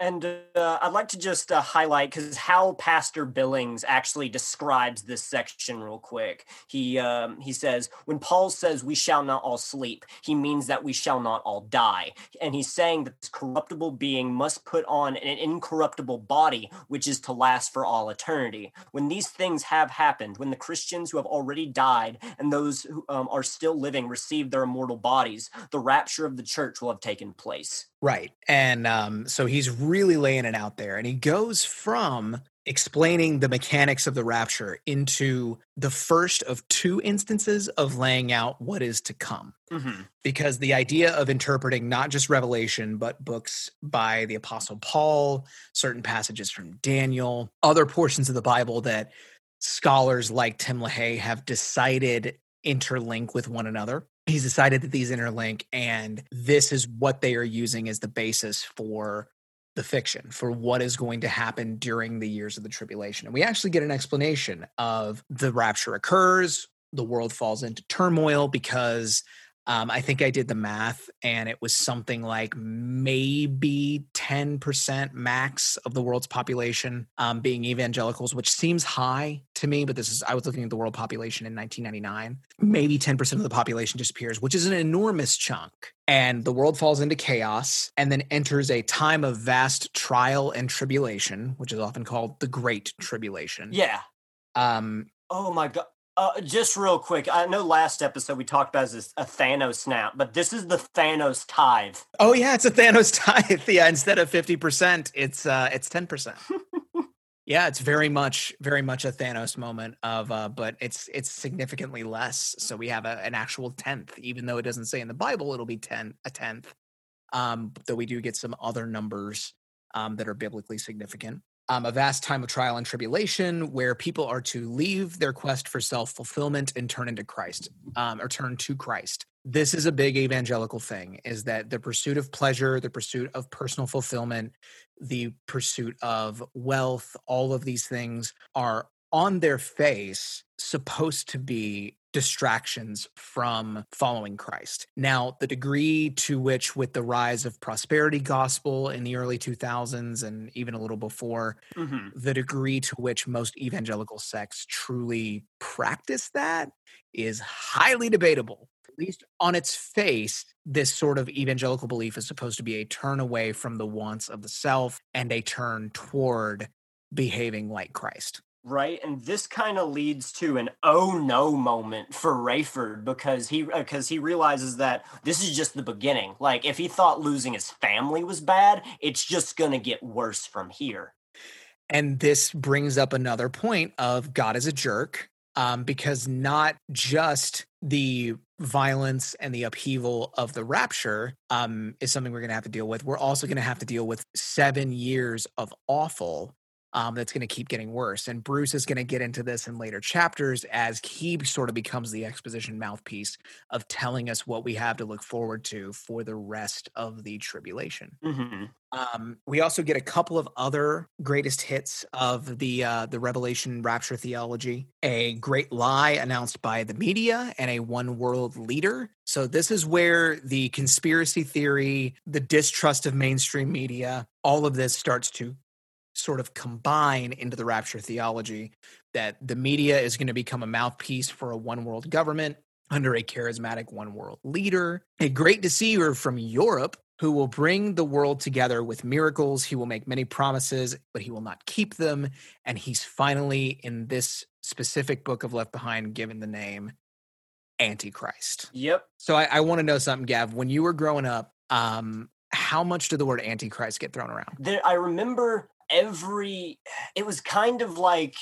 And uh, I'd like to just uh, highlight because how Pastor Billings actually describes this section real quick. He um, he says when Paul says we shall not all sleep, he means that we shall not all die, and he's saying that this corruptible being must put on an incorruptible body, which is to last for all eternity. When these things have happened, when the Christians who have already died and those who um, are still living receive their immortal bodies, the rapture of the church will have taken place. Right and um, so he's really laying it out there and he goes from explaining the mechanics of the rapture into the first of two instances of laying out what is to come Mm-hmm. because the idea of interpreting not just revelation but books by the apostle paul certain passages from daniel other portions of the bible that scholars like tim lahaye have decided interlink with one another he's decided that these interlink and this is what they are using as the basis for the fiction for what is going to happen during the years of the tribulation. And we actually get an explanation of the rapture occurs the world falls into turmoil because um, I think I did the math, and it was something like maybe 10% max of the world's population um, being evangelicals, which seems high to me. But this is, I was looking at the world population in 1999. Maybe 10% of the population disappears, which is an enormous chunk. And the world falls into chaos and then enters a time of vast trial and tribulation, which is often called the Great Tribulation. Yeah. Um, Oh my god. Uh, just real quick, I know last episode we talked about this a Thanos snap, but this is the Thanos tithe. Oh yeah, it's a Thanos tithe. Yeah, instead of fifty percent, it's uh it's ten percent. yeah, it's very much very much a Thanos moment of uh, but it's it's significantly less. So we have a, an actual tenth, even though it doesn't say in the Bible it'll be ten a tenth. Um, though we do get some other numbers um, that are biblically significant. Um, a vast time of trial and tribulation where people are to leave their quest for self fulfillment and turn into Christ um, or turn to Christ. This is a big evangelical thing is that the pursuit of pleasure the pursuit of personal fulfillment the pursuit of wealth all of these things are on their face supposed to be distractions from following Christ. Now, the degree to which with the rise of prosperity gospel in the early 2000s and even a little before Mm-hmm. the degree to which most evangelical sects truly practice that is highly debatable. At least on its face, this sort of evangelical belief is supposed to be a turn away from the wants of the self and a turn toward behaving like Christ. Right, and this kind of leads to an oh no moment for Rayford because he because he realizes that this is just the beginning. Like if he thought losing his family was bad, it's just gonna get worse from here. And this brings up another point of God is a jerk, um, because not just the violence and the upheaval of the rapture um, is something we're going to have to deal with. We're also going to have to deal with seven years of awful um, that's going to keep getting worse. And Bruce is going to get into this in later chapters as he sort of becomes the exposition mouthpiece of telling us what we have to look forward to for the rest of the tribulation. hmm Um, we also get a couple of other greatest hits of the uh, the Revelation Rapture theology: a great lie announced by the media and a one world leader. So this is where the conspiracy theory, the distrust of mainstream media, all of this starts to sort of combine into the rapture theology that the media is going to become a mouthpiece for a one world government under a charismatic one world leader, a great deceiver from Europe who will bring the world together with miracles. He will make many promises, but he will not keep them. And he's finally, in this specific book of Left Behind, given the name Antichrist. Yep. So I, I want to know something, Gav. When you were growing up, um, how much did the word Antichrist get thrown around? There, I remember every. It was kind of like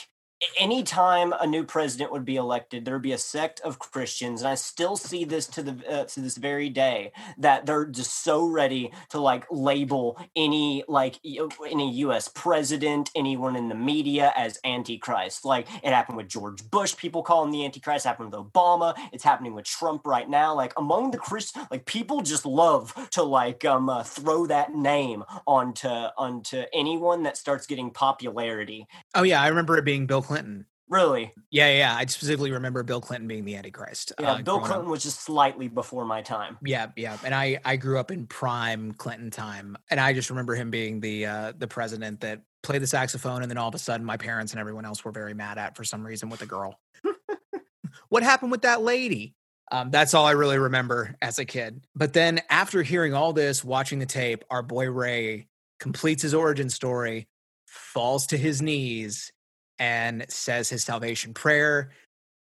anytime a new president would be elected, there would be a sect of Christians, and I still see this to the uh, to this very day that they're just so ready to like label any like any U.S. president, anyone in the media as Antichrist. Like it happened with George Bush, people call the Antichrist. it Happened with Obama. It's happening with Trump right now. Like among the Christ, like people just love to like um uh, throw that name onto onto anyone that starts getting popularity. Oh yeah, I remember it being Bill Clinton. Really, Yeah, yeah. I specifically remember Bill Clinton being the Antichrist. yeah. uh, Bill growing up. Clinton was just slightly before my time. Yeah, yeah. And I I grew up in prime Clinton time, and I just remember him being the uh, the president that played the saxophone, and then all of a sudden, my parents and everyone else were very mad at for some reason with the girl. what happened with that lady? Um, that's all I really remember as a kid. But then after hearing all this, watching the tape, our boy Ray completes his origin story, falls to his knees, and says his salvation prayer.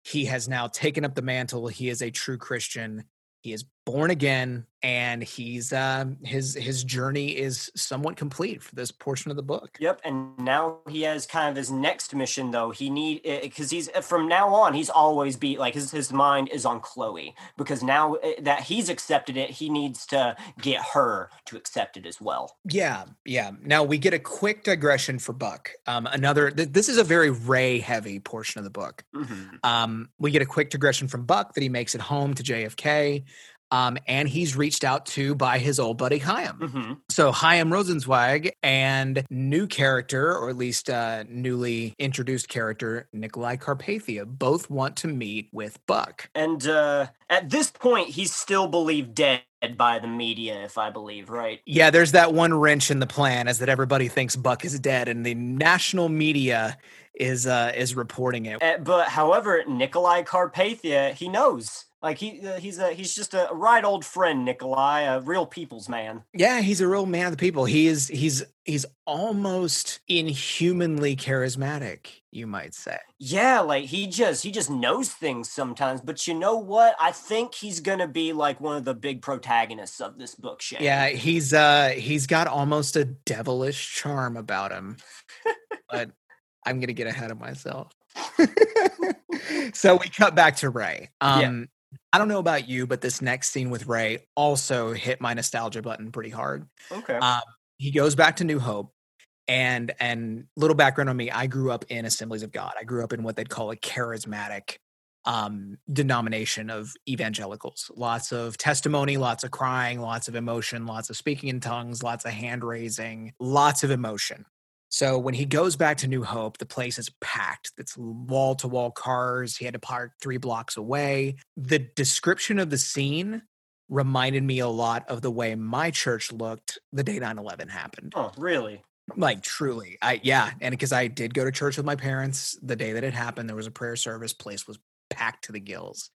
He has now taken up the mantle. He is a true Christian. He is born again, and he's um, his his journey is somewhat complete for this portion of the book. Yep, and now he has kind of his next mission though. He need because he's uh, from now on he's always be like his his mind is on Chloe because now uh, that he's accepted it, he needs to get her to accept it as well. Yeah, yeah. Now we get a quick digression for Buck. Um, another. Th- this is a very Ray heavy portion of the book. Mhm. Um, we get a quick digression from Buck that he makes it home to JFK. Um, and he's reached out to by his old buddy Chaim. Mhm. So Chaim Rosenzweig and new character, or at least uh, newly introduced character, Nicolae Carpathia, both want to meet with Buck. And uh, at this point, he's still believed dead by the media, if I believe right. Yeah, there's that one wrench in the plan, is that everybody thinks Buck is dead, and the national media is uh, is reporting it. Uh, but however, Nicolae Carpathia, he knows. Like he uh, he's a he's just a right old friend, Nicolae, a real people's man. Yeah, he's a real man of the people. He is he's he's almost inhumanly charismatic, you might say. Yeah, like he just he just knows things sometimes. But you know what? I think he's gonna be like one of the big protagonists of this book, Shane. Yeah, he's uh he's got almost a devilish charm about him. but I'm gonna get ahead of myself. so we cut back to Ray. Um Yeah. I don't know about you, but this next scene with Ray also hit my nostalgia button pretty hard. Okay. Um, he goes back to New Hope, and and little background on me: I grew up in Assemblies of God. I grew up in what they'd call a charismatic um, denomination of evangelicals. Lots of testimony, lots of crying, lots of emotion, lots of speaking in tongues, lots of hand raising, lots of emotion. So when he goes back to New Hope, the place is packed. It's wall to wall cars. He had to park three blocks away. The description of the scene reminded me a lot of the way my church looked the day 9-11 happened oh, really? like truly i yeah and because i did go to church with my parents the day that it happened there was a prayer service place was packed to the gills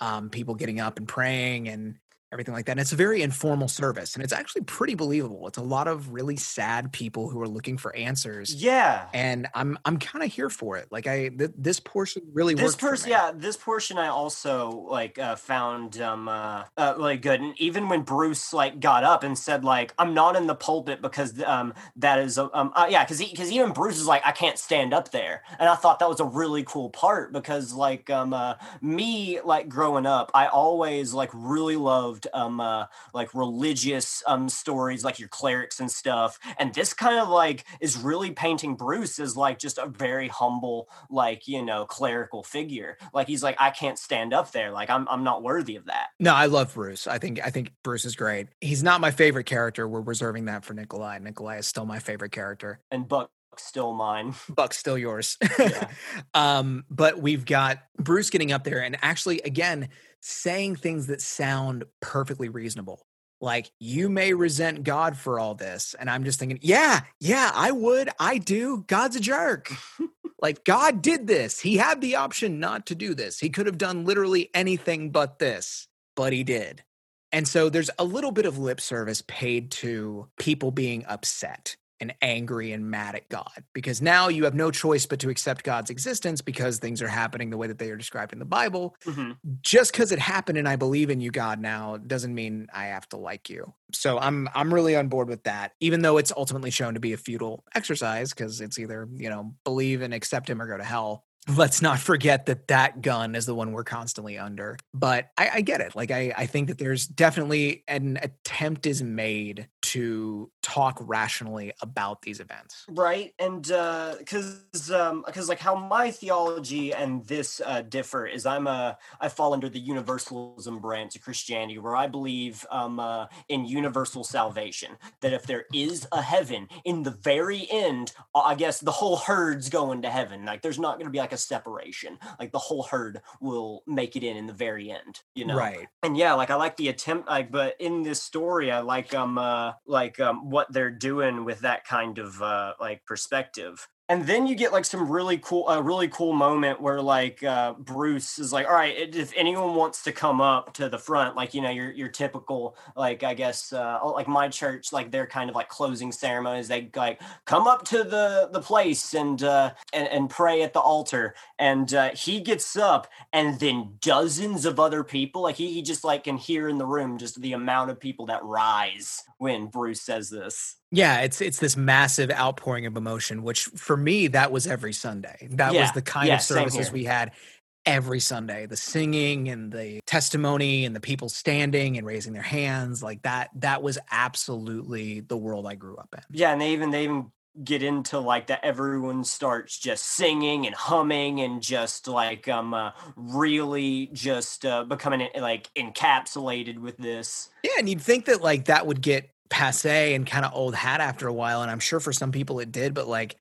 um, people getting up and praying and everything like that and it's a very informal service and it's actually pretty believable. It's a lot of really sad people who are looking for answers Yeah. and i'm i'm kind of here for it. Like i th- this portion really this person yeah this portion i also like uh, found um uh, uh really good and even when bruce like got up and said like i'm not in the pulpit because um that is um uh, yeah because because even bruce is like i can't stand up there and i thought that was a really cool part because like um uh, me like growing up i always like really loved loved um uh, like religious um stories like your clerics and stuff and this kind of like is really painting bruce as like just a very humble like you know clerical figure like he's like i can't stand up there like i'm, I'm not worthy of that No, I love Bruce. I think I think Bruce is great. He's not my favorite character. We're reserving that for Nicolae. Nicolae is still my favorite character. and buck still mine Buck's still yours. Yeah. um, but we've got Bruce getting up there and actually, again, saying things that sound perfectly reasonable. Like, you may resent God for all this. And I'm just thinking, yeah, yeah, I would. I do. God's a jerk. like, God did this. He had the option not to do this. He could have done literally anything but this, but he did. And so there's a little bit of lip service paid to people being upset and angry and mad at God because now you have no choice but to accept God's existence because things are happening the way that they are described in the Bible. Mhm. Just because it happened and I believe in you, God, now doesn't mean I have to like you. So I'm I'm really on board with that, even though it's ultimately shown to be a futile exercise because it's either you know believe and accept Him or go to hell. Let's not forget that that gun is the one we're constantly under. But I, I get it. Like I, I think that there's definitely an attempt is made to talk rationally about these events. right and uh because um because like how my theology and this uh differ is i'm a i fall under the universalism branch of christianity where i believe um uh, in universal salvation that if there is a heaven in the very end uh, i guess the whole herd's going to heaven like there's not going to be like a separation like the whole herd will make it in in the very end you know Right. and yeah like i like the attempt like but in this story i like um uh like um what they're doing with that kind of uh like perspective and then you get like some really cool a really cool moment where like uh bruce is like all right if anyone wants to come up to the front like you know your your typical like i guess uh like my church like their kind of like closing ceremonies. They like come up to the the place and uh and, and pray at the altar. And uh he gets up and then dozens of other people like he, he just like can hear in the room just the amount of people that rise when bruce says this Yeah, it's it's this massive outpouring of emotion, which for me that was every Sunday. That was the kind yeah, of services we had every Sunday. The singing and the testimony and the people standing and raising their hands, like that that was absolutely the world I grew up in. Yeah, and they even they even get into like that everyone starts just singing and humming and just like um uh, really just uh, becoming like encapsulated with this. Yeah, and you'd think that like that would get passe and kind of old hat after a while, and I'm sure for some people it did, but like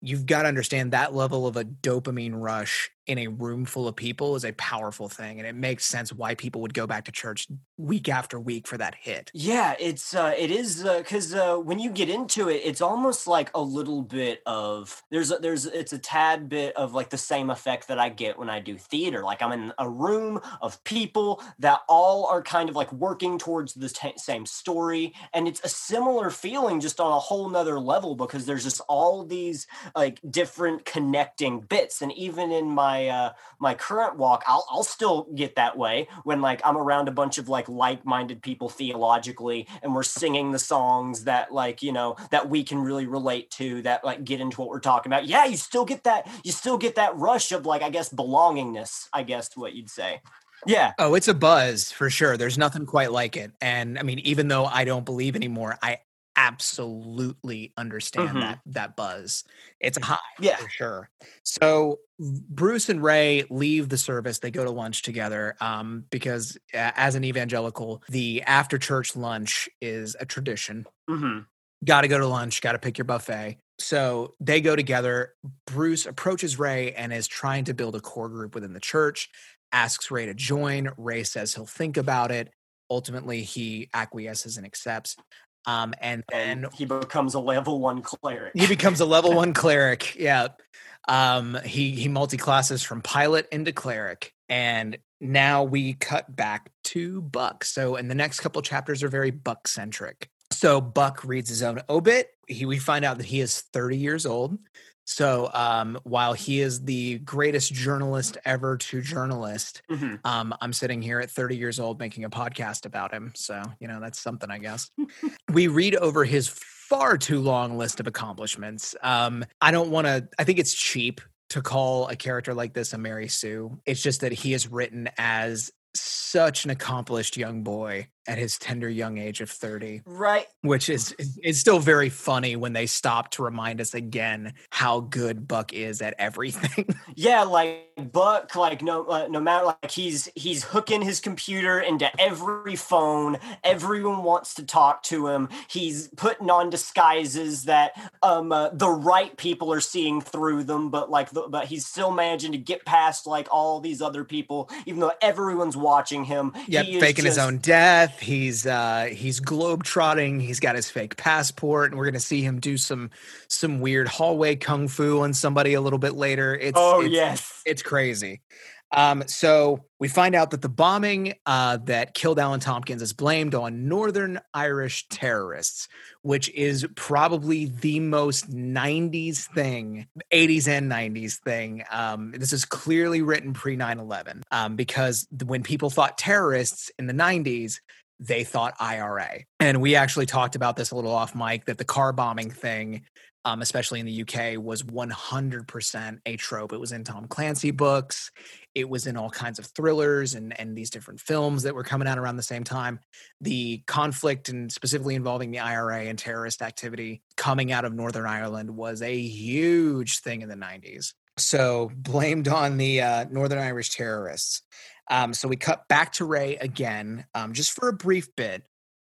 you've got to understand that level of a dopamine rush in a room full of people is a powerful thing, and it makes sense why people would go back to church week after week for that hit. Yeah, it's uh it is uh cuz uh when you get into it it's almost like a little bit of there's a, there's it's a tad bit of like the same effect that I get when I do theater. Like I'm in a room of people that all are kind of like working towards the ta same story and it's a similar feeling just on a whole nother level because there's just all these like different connecting bits and even in my uh my current walk I'll I'll still get that way when like I'm around a bunch of like like-minded people theologically and we're singing the songs that like you know that we can really relate to that like get into what we're talking about yeah you still get that you still get that rush of like I guess belongingness I guess what you'd say yeah Oh, it's a buzz for sure. There's nothing quite like it. And I mean, even though I don't believe anymore, I absolutely understand Mhm. that that buzz. It's a high yeah for sure. So Bruce and Ray leave the service. They go to lunch together um, because, uh, as an evangelical, the after church lunch is a tradition. Mm-hmm. Got to go to lunch. Got to pick your buffet. So they go together. Bruce approaches Ray and is trying to build a core group within the church. Asks Ray to join. Ray says he'll think about it. Ultimately, he acquiesces and accepts. Um, and then and he becomes a level one cleric he becomes a level one cleric. Yeah. Um, he he multi-classes from pilot into cleric. And now we cut back to Buck. So and the next couple chapters are very Buck centric. So Buck reads his own obit. He we find out that he is 30 years old. So um, while he is the greatest journalist ever to journalist, Mhm. um, I'm sitting here at 30 years old making a podcast about him. So, you know, that's something, I guess. we read over his far too long list of accomplishments. Um, I don't want to, I think it's cheap to call a character like this a Mary Sue. It's just that he is written as such an accomplished young boy at his tender young age of 30 Right. which is is still very funny when they stop to remind us again how good buck is at everything Yeah, like Buck, like no, uh, no matter like he's he's hooking his computer into every phone. Everyone wants to talk to him. He's putting on disguises that um uh, the right people are seeing through them, but like the, but he's still managing to get past like all these other people, even though everyone's watching him. Yeah, faking his own death. He's uh he's globe trotting. He's got his fake passport, and we're gonna see him do some some weird hallway kung fu on somebody a little bit later. It's Oh it's, yes. it's crazy. Um, so we find out that the bombing uh, that killed Alan Tompkins is blamed on Northern Irish terrorists, which is probably the most 90s thing, 80s and 90s thing. Um, this is clearly written pre 9 11 um, because when people thought terrorists in the 90s, they thought IRA. And we actually talked about this a little off mic that the car bombing thing um, especially in the UK, was 100% a trope. It was in Tom Clancy books. It was in all kinds of thrillers and, and these different films that were coming out around the same time. The conflict, and specifically involving the IRA and terrorist activity coming out of Northern Ireland, was a huge thing in the 90s. So, blamed on the uh, Northern Irish terrorists. Um, so, we cut back to Ray again, um, just for a brief bit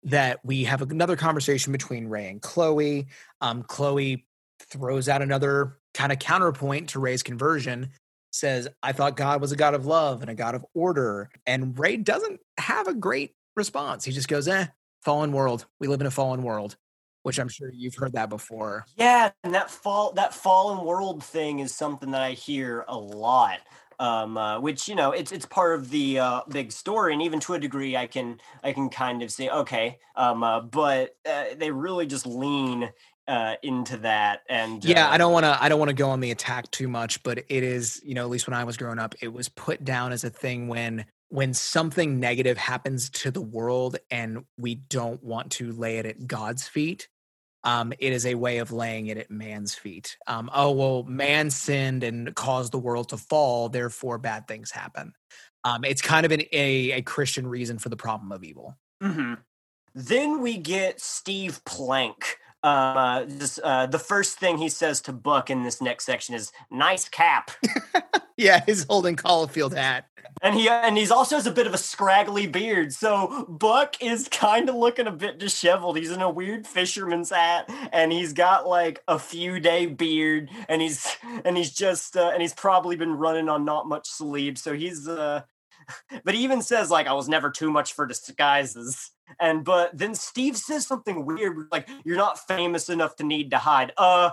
that we have another conversation between Ray and Chloe. Um, Chloe throws out another kind of counterpoint to Ray's conversion, says, I thought God was a God of love and a God of order. And Ray doesn't have a great response. He just goes, eh, fallen world. We live in a fallen world, which I'm sure you've heard that before. Yeah, and that fall that fallen world thing is something that I hear a lot. Um, uh, which you know, it's it's part of the uh, big story, and even to a degree, I can I can kind of say okay, um, uh, but uh, they really just lean uh, into that, and Yeah, I don't want to. I don't want to go on the attack too much, but it is, you know, at least when I was growing up, it was put down as a thing when when something negative happens to the world and we don't want to lay it at God's feet. Um, it is a way of laying it at man's feet. Um, oh well, man sinned and caused the world to fall, therefore bad things happen. Um, it's kind of an, a a Christian reason for the problem of evil. Mhm. Then we get Steve Plank. Uh, this, uh, the first thing he says to Buck in this next section is "nice cap," Yeah, he's Holden Caulfield hat. and he and he's also has a bit of a scraggly beard. So Buck is kind of looking a bit disheveled. He's in a weird fisherman's hat, and he's got like a few day beard, and he's and he's just uh, and he's probably been running on not much sleep. So he's uh, but he even says like I was never too much for disguises. And but then Steve says something weird, like you're not famous enough to need to hide. Uh,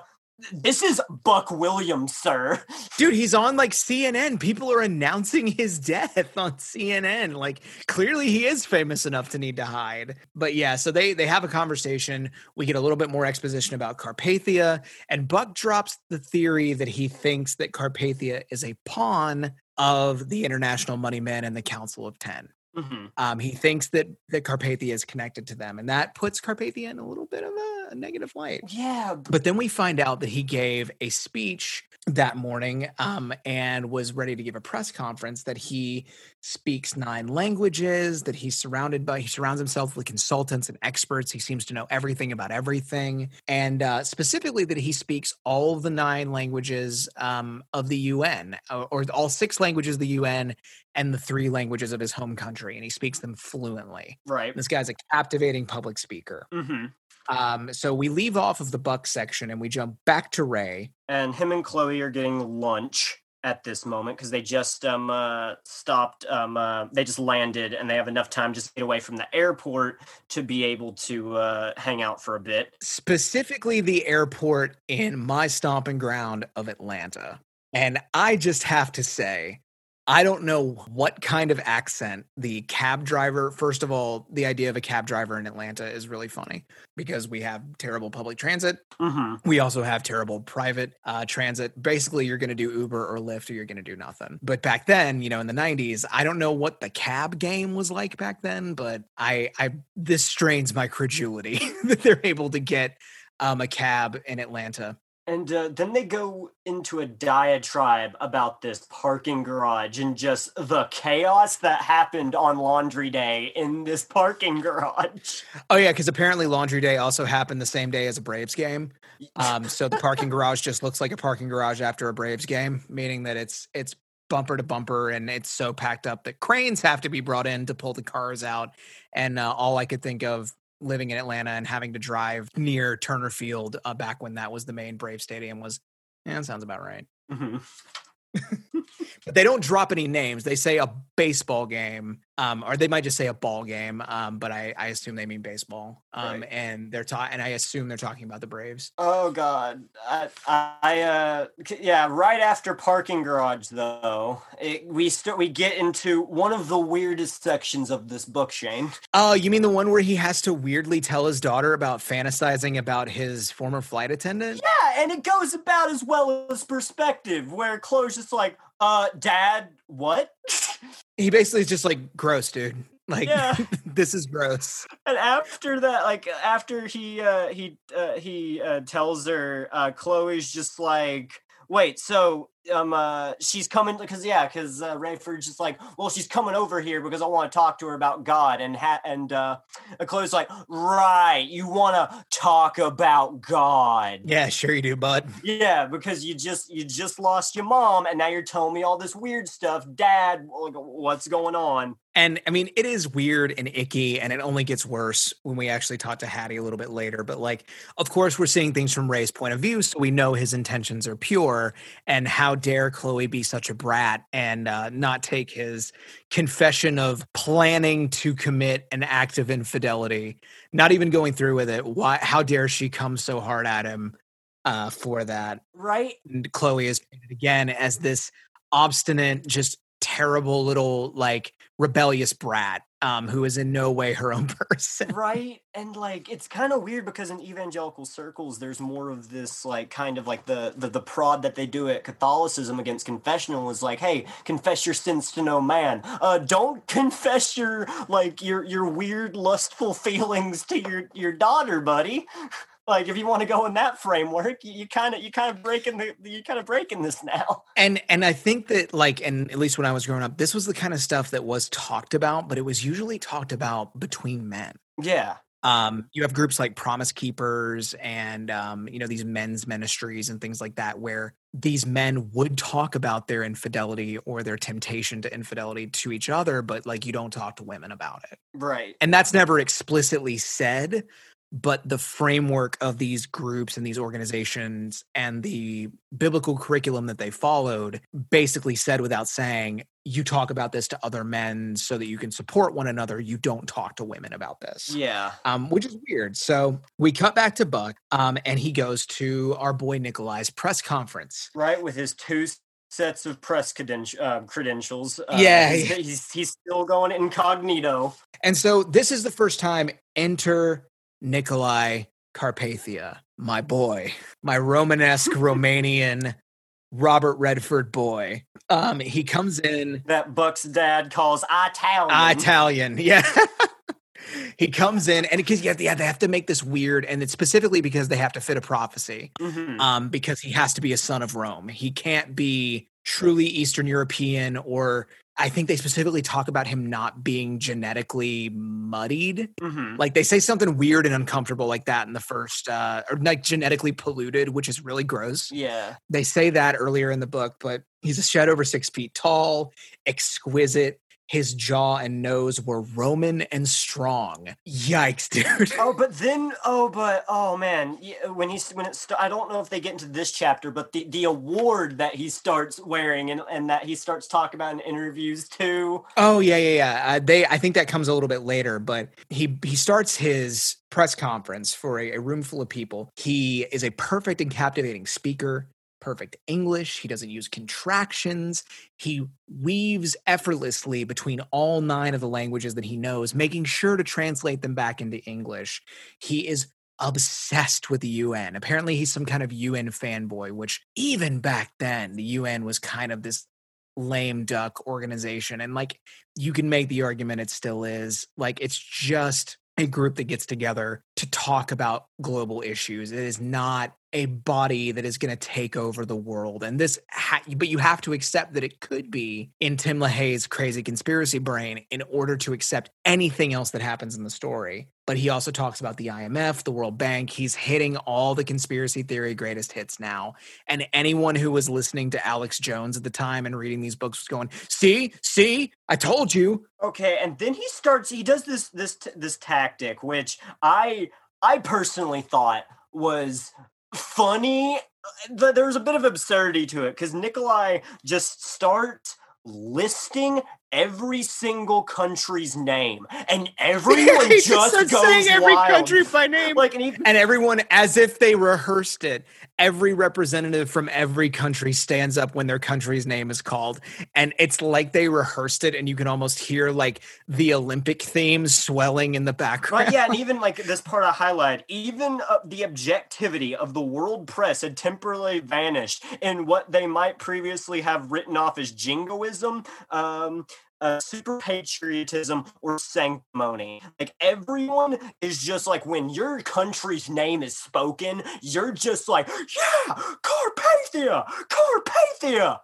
this is Buck Williams, sir. Dude, he's on like CNN. People are announcing his death on CNN. Like clearly he is famous enough to need to hide. But yeah, so they they have a conversation. We get a little bit more exposition about Carpathia and Buck drops the theory that he thinks that Carpathia is a pawn of the International Money Men and the Council of 10. hmm Um, he thinks that that Carpathia is connected to them and that puts Carpathia in a little bit of a, a negative light. Yeah, But then we find out that he gave a speech that morning um, and was ready to give a press conference that he speaks nine languages, that he's surrounded by, he surrounds himself with consultants and experts. He seems to know everything about everything. And uh, specifically, that he speaks all the nine languages um, of the UN, or, or all six languages of the UN and the three languages of his home country. And he speaks them fluently. right. This guy's a captivating public speaker. hmm Um, so we leave off of the Buck section and we jump back to Ray. And him and Chloe are getting lunch at this moment because they just um uh stopped um uh they just landed and they have enough time just to get away from the airport to be able to uh hang out for a bit. specifically the airport in my stomping ground of Atlanta. And I just have to say, I don't know what kind of accent the cab driver, first of all, the idea of a cab driver in Atlanta is really funny because we have terrible public transit. hmm We also have terrible private uh, transit. Basically, you're going to do Uber or Lyft or you're going to do nothing. But back then, you know, in the 90s, I don't know what the cab game was like back then, but I, I this strains my credulity that they're able to get um, a cab in Atlanta. And uh, then they go into a diatribe about this parking garage and just the chaos that happened on Laundry Day in this parking garage. Oh yeah, because apparently Laundry Day also happened the same day as a Braves game. Um, so the parking garage just looks like a parking garage after a Braves game, meaning that it's it's bumper to bumper and it's so packed up that cranes have to be brought in to pull the cars out. And uh, all I could think of living in Atlanta and having to drive near Turner Field uh, back when that was the main Brave Stadium was, yeah, that sounds about right. Mhm. But they don't drop any names. They say a baseball game, um, or they might just say a ball game. Um, but I, I assume they mean baseball. Um, Right. and they're ta- and I assume they're talking about the Braves. Oh God, I, I uh, yeah. Right after parking garage, though, it, we start we get into one of the weirdest sections of this book, Shane. Oh, you mean the one where he has to weirdly tell his daughter about fantasizing about his former flight attendant? Yeah, and it goes about as well as perspective, where Chloe's just like, "Uh, Dad, what?" He basically is just like gross, dude. Like Yeah. this is gross. And after that, like after he uh he uh, he uh, tells her, uh Chloe's just like, wait, so um uh she's coming because yeah, because uh, Rayford's just like, well, she's coming over here because I want to talk to her about God, and ha- and uh Chloe's like, right, you want to talk about God. Yeah, sure you do, bud. Yeah, because you just you just lost your mom, and now you're telling me all this weird stuff, Dad. What's going on? And I mean, it is weird and icky, and it only gets worse when we actually talk to Hattie a little bit later. But like, of course, we're seeing things from Ray's point of view, so we know his intentions are pure. And how dare Chloe be such a brat and uh, not take his confession of planning to commit an act of infidelity, not even going through with it? Why? How dare she come so hard at him uh, for that? Right? and Chloe is again as this obstinate, just terrible little like rebellious brat um, who is in no way her own person. right and like it's kind of weird because in evangelical circles there's more of this like kind of like the, the the prod that they do at catholicism against confessional is like hey confess your sins to no man uh don't confess your like your your weird lustful feelings to your your daughter buddy like if you want to go in that framework you kind of you kind of breaking the you kind of breaking this now And and I think that like and at least when I was growing up, this was the kind of stuff that was talked about, but it was usually talked about between men. yeah um, you have groups like Promise Keepers and um, you know these men's ministries and things like that, where these men would talk about their infidelity or their temptation to infidelity to each other, but like you don't talk to women about it, right and that's never explicitly said. But the framework of these groups and these organizations and the biblical curriculum that they followed basically said without saying, you talk about this to other men so that you can support one another. You don't talk to women about this yeah um, which is weird. So we cut back to Buck, um, and he goes to our boy Nicolae's press conference. right with his two sets of press credenti- uh, credentials uh, Yeah, he's, he's, he's still going incognito And so this is the first time enter Nicolae Carpathia, my boy, my Romanesque Romanian Robert Redford boy. Um, he comes in that buck's dad calls italian Italian, yeah. he comes in, and because yeah, they have to make this weird, and it's specifically because they have to fit a prophecy. Mhm. um, because he has to be a son of Rome. He can't be truly Eastern European, or I think they specifically talk about him not being genetically muddied. Mhm. Like they say something weird and uncomfortable like that in the first, uh, or like genetically polluted, which is really gross. yeah They say that earlier in the book, but he's a shed over six feet tall, exquisite. His jaw and nose were Roman and strong. Yikes, dude. oh but then oh but oh man when he's when it's i don't know if they get into this chapter but the the award that he starts wearing and, and that he starts talking about in interviews too Oh yeah, yeah, yeah. Uh, they, I think that comes a little bit later, but he he starts his press conference for a, a room full of people. He is a perfect and captivating speaker. Perfect English. He doesn't use contractions. He weaves effortlessly between all nine of the languages that he knows, making sure to translate them back into English. He is obsessed with the UN. Apparently, he's some kind of UN fanboy, which even back then, the UN was kind of this lame duck organization. And like, you can make the argument it still is. Like, it's just a group that gets together to talk about global issues. It is not a body that is going to take over the world. And this, ha- but you have to accept that it could be in Tim LaHaye's crazy conspiracy brain in order to accept anything else that happens in the story. But he also talks about the IMF, the World Bank. He's hitting all the conspiracy theory greatest hits now. And anyone who was listening to Alex Jones at the time and reading these books was going, "See, see, I told you." Okay, and then he starts. He does this this this tactic, which I I personally thought was funny. There's a bit of absurdity to it because Nicolae just starts listing every single country's name, and everyone He just goes saying every wild. country by name. Like, and even and everyone as if they rehearsed it every representative from every country stands up when their country's name is called and it's like they rehearsed it and you can almost hear like the olympic theme swelling in the background Right, yeah, and even like this part I highlight, even uh, the objectivity of the world press had temporarily vanished in what they might previously have written off as jingoism, um, uh, super patriotism, or sanctimony. Like everyone is just like when your country's name is spoken, you're just like, yeah, Carpathia, Carpathia.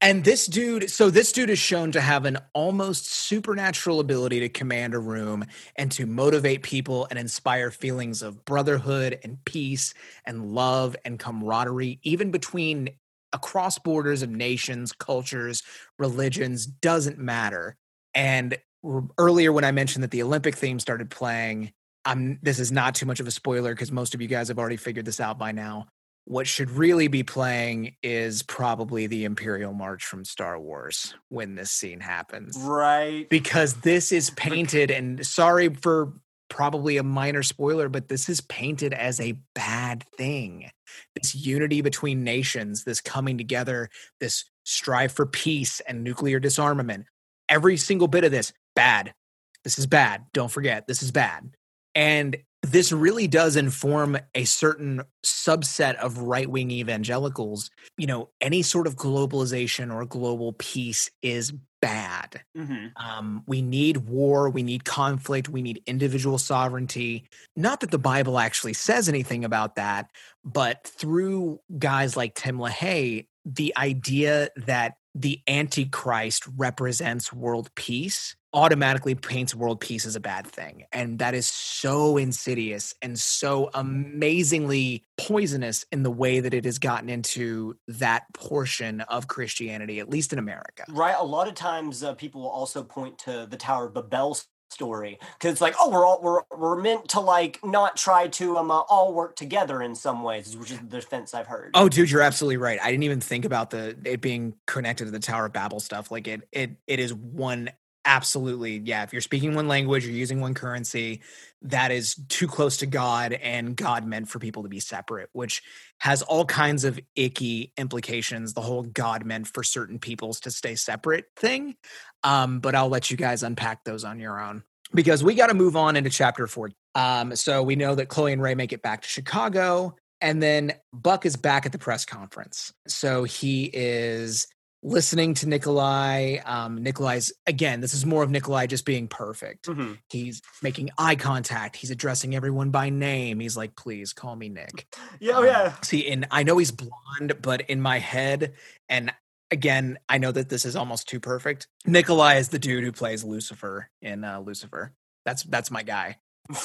and this dude so this dude is shown to have an almost supernatural ability to command a room and to motivate people and inspire feelings of brotherhood and peace and love and camaraderie even between across borders of nations cultures religions doesn't matter and earlier when i mentioned that the olympic theme started playing i'm this is not too much of a spoiler because most of you guys have already figured this out by now what should really be playing is probably the Imperial March from Star Wars when this scene happens. Right. Because this is painted, and sorry for probably a minor spoiler, but this is painted as a bad thing. This unity between nations, this coming together, this strive for peace and nuclear disarmament. Every single bit of this, bad. This is bad. Don't forget, this is bad. And this really does inform a certain subset of right wing evangelicals. You know, any sort of globalization or global peace is bad. hmm Um, we need war, we need conflict, we need individual sovereignty. Not that the Bible actually says anything about that, but through guys like Tim LaHaye, the idea that the Antichrist represents world peace automatically paints world peace as a bad thing. And that is so insidious and so amazingly poisonous in the way that it has gotten into that portion of Christianity, at least in America. Right. A lot of times uh, people will also point to the Tower of Babel story because it's like, oh, we're all we're we're meant to like not try to um uh, all work together in some ways, which is the defense I've heard. Oh, dude, you're absolutely right. I didn't even think about the it being connected to the Tower of Babel stuff. Like it, it, it is one absolutely. Yeah, if you're speaking one language, you're using one currency, that is too close to God, and God meant for people to be separate, which has all kinds of icky implications. The whole God meant for certain peoples to stay separate thing. Um, but I'll let you guys unpack those on your own because we got to move on into chapter four. Um, so we know that Chloe and Ray make it back to Chicago. And then Buck is back at the press conference. So he is listening to Nicolae. Um, Nicolae's, again, this is more of Nicolae just being perfect. Mhm. He's making eye contact. He's addressing everyone by name. He's like, please call me Nick. Yeah, oh Um, yeah. See, and I know he's blonde, but in my head, and again, I know that this is almost too perfect. Nicolae is the dude who plays Lucifer in uh, Lucifer. That's that's my guy.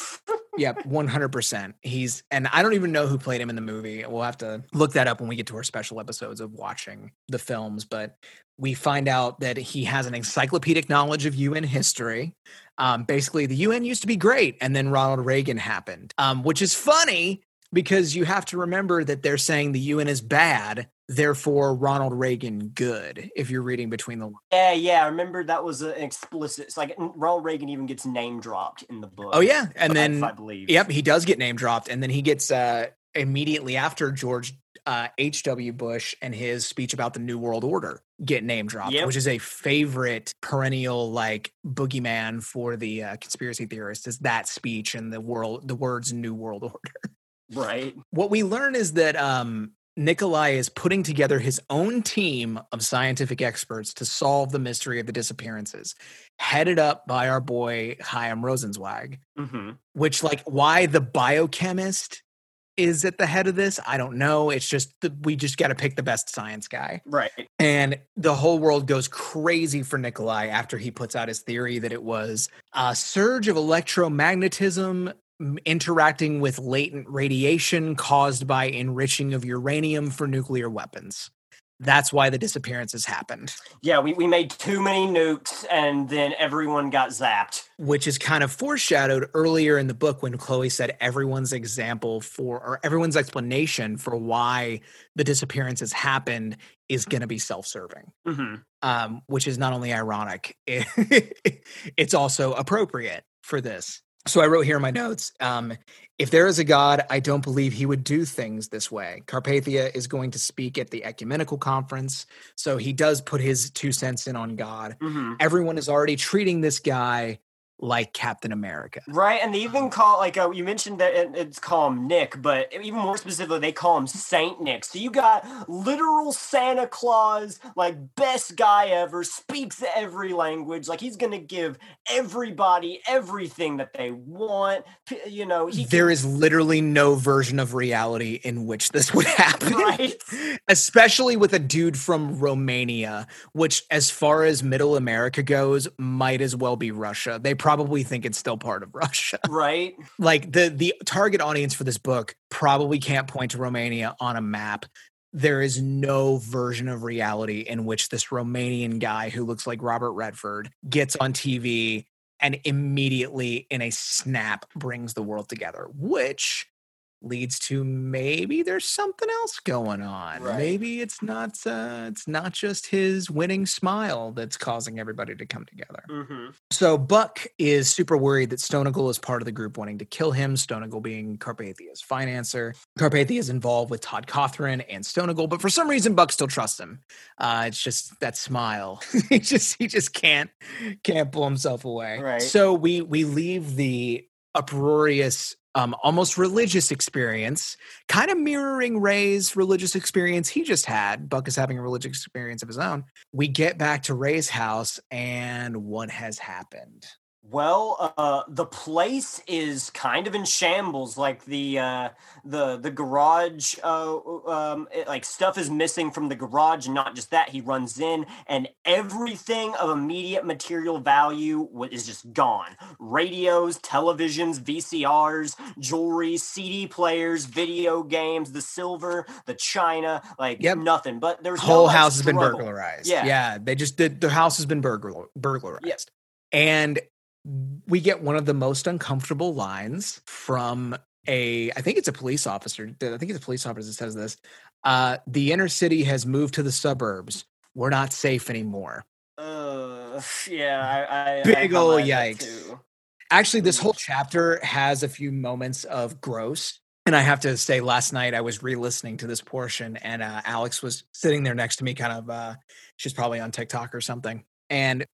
Yep, one hundred percent. He's and I don't even know who played him in the movie. We'll have to look that up when we get to our special episodes of watching the films. But we find out that he has an encyclopedic knowledge of UN history. Um, basically, the UN used to be great, and then Ronald Reagan happened, um, which is funny because you have to remember that they're saying the UN is bad, therefore Ronald Reagan good. If you're reading between the lines. Yeah, yeah. I remember that was an explicit. It's like Ronald Reagan even gets name dropped in the book. Oh yeah, and if I- if then I believe. Yep, he does get name dropped, and then he gets uh, immediately after George uh, H.W. Bush and his speech about the New World Order get name dropped, Yep. which is a favorite perennial like boogeyman for the uh, conspiracy theorists. Is that speech and the world, the words "New World Order." Right. What we learn is that um, Nicolae is putting together his own team of scientific experts to solve the mystery of the disappearances, headed up by our boy Chaim Rosenzweig hmm which like why the biochemist is at the head of this. I don't know. It's just the, we just got to pick the best science guy. Right. And the whole world goes crazy for Nicolae after he puts out his theory that it was a surge of electromagnetism interacting with latent radiation caused by enriching of uranium for nuclear weapons. That's why the disappearances happened, Yeah, we, we made too many nukes and then everyone got zapped. which is kind of foreshadowed earlier in the book when Chloe said everyone's example for or everyone's explanation for why the disappearances happened is going to be self-serving. hmm um, which is not only ironic, it's also appropriate for this. So I wrote here in my notes um, if there is a God, I don't believe he would do things this way. Carpathia is going to speak at the ecumenical conference. So he does put his two cents in on God. hmm Everyone is already treating this guy like Captain America. Right, and they even call like uh, you mentioned that it, it's call him Nick, but even more specifically, they call him Saint Nick. So you got literal Santa Claus, like best guy ever, speaks every language. Like he's gonna give everybody everything that they want. You know, he There is literally no version of reality in which this would happen. Right. Especially with a dude from Romania, which, as far as middle America goes, might as well be Russia. They probably think it's still part of Russia. right. like the the target audience for this book probably can't point to Romania on a map. There is no version of reality in which this Romanian guy who looks like Robert Redford gets on TV and immediately in a snap brings the world together, which leads to maybe there's something else going on. Right. Maybe it's not uh, it's not just his winning smile that's causing everybody to come together. hmm So Buck is super worried that Stonagal is part of the group wanting to kill him. Stonagal being Carpathia's financer. Carpathia is involved with Todd Cothran and Stonagal, but for some reason Buck still trusts him. Uh, it's just that smile. he just he just can't can't pull himself away. Right. So we we leave the uproarious um almost religious experience kind of mirroring ray's religious experience he just had buck is having a religious experience of his own we get back to ray's house and what has happened Well, uh, the place is kind of in shambles. Like the uh, the the garage, uh, um, it- like stuff is missing from the garage, and not just that, he runs in, and everything of immediate material value is just gone. Radios, televisions, VCRs, jewelry, CD players, video games, the silver, the china, like Yep. nothing. But there's no, whole like, house has been burglarized Yeah. yeah they just did the house has been burglar burglarized and we get one of the most uncomfortable lines from a i think it's a police officer i think it's a police officer that says this uh the inner city has moved to the suburbs. We're not safe anymore. Uh, yeah, I, I I Big ol' highlighted that yikes. actually this whole chapter has a few moments of gross and i have to say last night i was re-listening to this portion and uh, alex was sitting there next to me kind of uh she's probably on tiktok or something and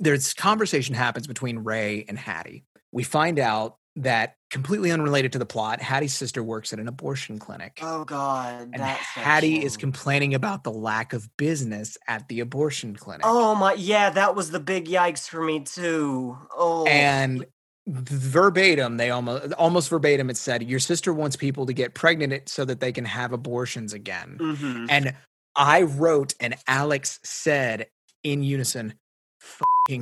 there's conversation happens between ray and hattie. We find out that completely unrelated to the plot hattie's sister works at an abortion clinic. Oh God, and hattie is complaining about the lack of business at the abortion clinic. Oh my, yeah, that was the big yikes for me too. Oh, and verbatim they almost almost verbatim it said your sister wants people to get pregnant so that they can have abortions again. Mhm. and i wrote and alex said in unison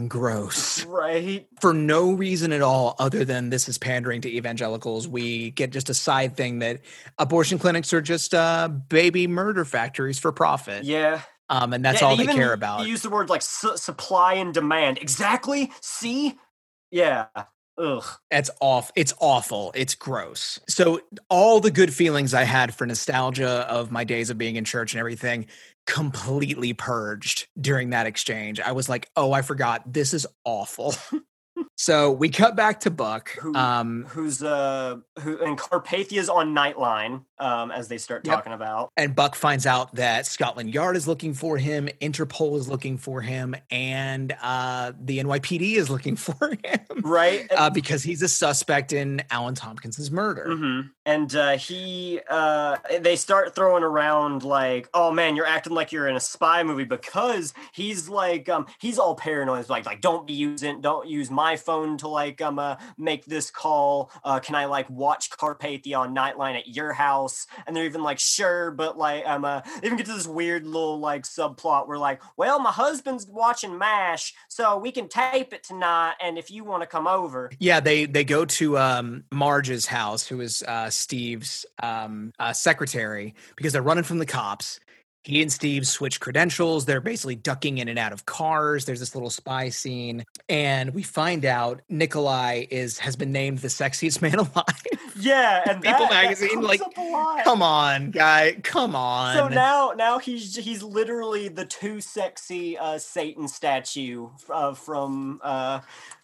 gross right. for no reason at all other than this is pandering to evangelicals we get just a side thing that abortion clinics are just uh baby murder factories for profit Yeah, um and that's Yeah, all they care about You use the word like su- supply and demand. Exactly. See. Yeah. Ugh. It's off. It's awful. It's gross. So all the good feelings I had for nostalgia of my days of being in church and everything completely purged during that exchange. I was like, "Oh, I forgot. This is awful." so we cut back to Buck. Who- Um, Who's uh who and Carpathia's on Nightline um as they start Yep. talking about. and Buck finds out that Scotland Yard is looking for him, Interpol is looking for him, and uh, the NYPD is looking for him Right. uh, because he's a suspect in Alan Tompkins's murder. hmm And uh, he, uh, they start throwing around like, "Oh man, you're acting like you're in a spy movie," because he's like, um, he's all paranoid. He's like, like, don't be using, don't use my phone. phone to like um uh, make this call? Uh, can I like watch Carpathia on Nightline at your house? And they're even like, sure, but like um uh, even get to this weird little like subplot where like, well, my husband's watching MASH, so we can tape it tonight, and if you want to come over, Yeah, they they go to um, Marge's house, who is uh, Steve's um, uh, secretary, because they're running from the cops. He and Steve switch credentials. They're basically ducking in and out of cars. There's this little spy scene, and we find out Nicolae is has been named the sexiest man alive. yeah, and People that- that magazine, comes like, up a lot. come on, guy, come on. So now, now he's he's literally the too sexy uh, Satan statue uh, from uh,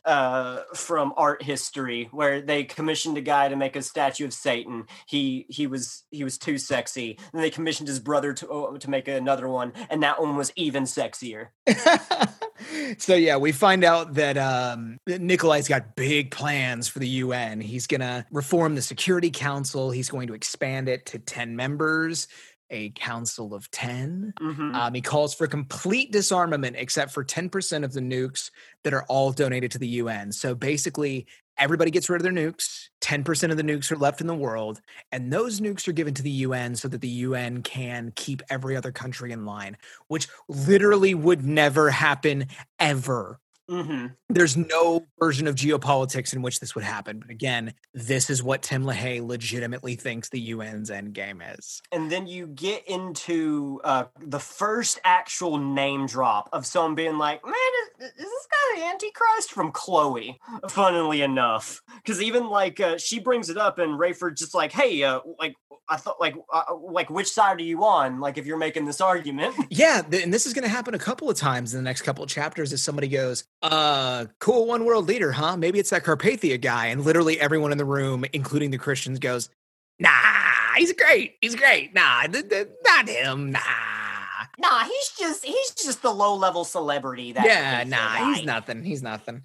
uh, from art history, where they commissioned a guy to make a statue of Satan. He he was he was too sexy. Then they commissioned his brother to uh, to make another one, and that one was even sexier. so yeah, we find out that um, Nicolae's got big plans for the UN. He's gonna reform the Security Council. He's going to expand it to ten members, a council of 10 Mhm. Um, he calls for complete disarmament, except for ten percent of the nukes that are all donated to the UN. So basically. Everybody gets rid of their nukes. 10% of the nukes are left in the world. And those nukes are given to the UN so that the UN can keep every other country in line, which literally would never happen ever. Mhm. There's no version of geopolitics in which this would happen. But again, this is what Tim LaHaye legitimately thinks the UN's end game is. and then you get into uh, the first actual name drop of someone being like, "Man, is, is this guy the Antichrist?" From Chloe, funnily enough, because even like uh, she brings it up, and Rayford just like, "Hey, uh, like I thought, like, uh, like which side are you on? Like, if you're making this argument." Yeah, th- and this is going to happen a couple of times in the next couple of chapters as somebody goes, uh, cool one world leader, huh? Maybe it's that Carpathia guy. And literally everyone in the room, including the Christians, goes, nah, he's great. He's great. Nah, th- th- not him. Nah. nah, he's just he's just the low level celebrity. That yeah, nah, guy. he's nothing. He's nothing.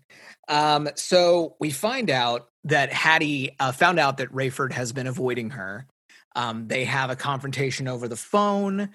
Um, so we find out that Hattie uh, found out that Rayford has been avoiding her. Um, they have a confrontation over the phone.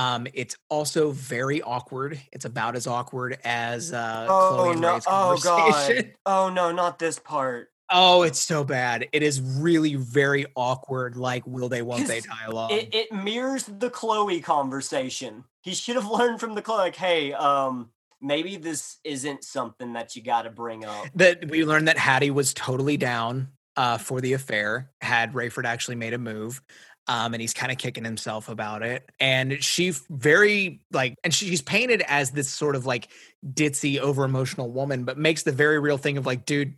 Um, it's also very awkward. It's about as awkward as uh, Oh Chloe and no! Ray's Oh god! conversation. Oh no! Not this part. Oh, it's so bad. It is really very awkward. Like, will they, won't they dialogue? it, it mirrors the Chloe conversation. He should have learned from the Chloe, like, hey, um, maybe this isn't something that you got to bring up. that we learned that Hattie was totally down uh, for the affair. Had Rayford actually made a move, um, and he's kind of kicking himself about it. And she very like, and she's painted as this sort of like ditzy, over emotional woman, but makes the very real thing of like, dude.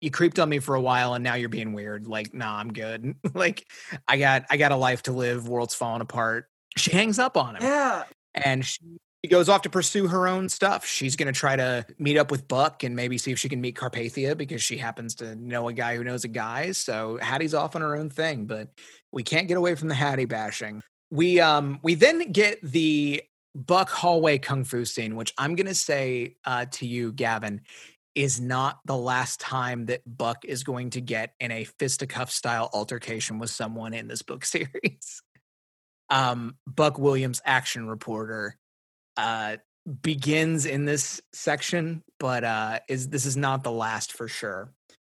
You creeped on me for a while and now you're being weird. Like, nah, I'm good. like, I got I got a life to live. World's falling apart. She hangs up on him Yeah, and she she goes off to pursue her own stuff. She's going to try to meet up with Buck and maybe see if she can meet Carpathia because she happens to know a guy who knows a guy. So Hattie's off on her own thing, but we can't get away from the Hattie bashing. We um we then get the Buck hallway kung fu scene, which I'm going to say uh, to you, Gavin, is not the last time that Buck is going to get in a fisticuff style altercation with someone in this book series um, Buck Williams, action reporter, uh, begins in this section, but uh, is this is not the last for sure.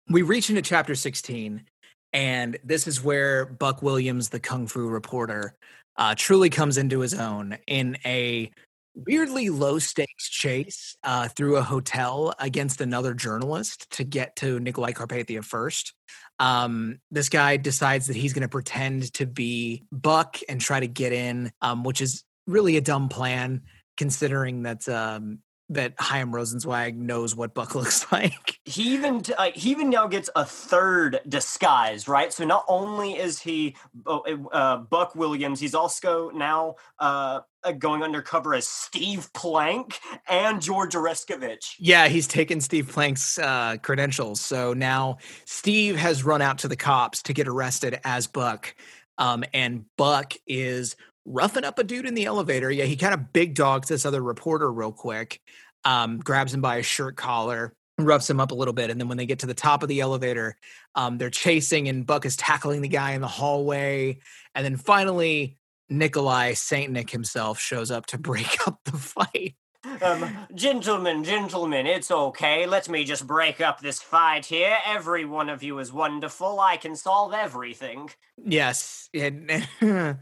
We reach into chapter 16, and this is where Buck Williams, the kung fu reporter, uh, truly comes into his own in a weirdly low stakes chase uh, through a hotel against another journalist to get to Nicolae Carpathia first um, this guy decides that he's going to pretend to be Buck and try to get in, um, which is really a dumb plan considering that um, that Chaim Rosenzweig knows what Buck looks like. he even t- uh, he even now gets a third disguise, right? So not only is he uh, uh, Buck Williams, he's also now uh, uh, going undercover as Steve Plank and George Oreskovich. yeah, he's taken Steve Plank's uh, credentials, so now Steve has run out to the cops to get arrested as Buck, um, and Buck is roughing up a dude in the elevator. Yeah, he kind of big dogs this other reporter real quick, um, grabs him by his shirt collar, roughs him up a little bit, and then when they get to the top of the elevator, um, they're chasing, and Buck is tackling the guy in the hallway, and then finally Nicolae Saint Nick himself shows up to break up the fight. Um, gentlemen, gentlemen, it's okay. Let me just break up this fight here. Every one of you is wonderful. I can solve everything. Yes, and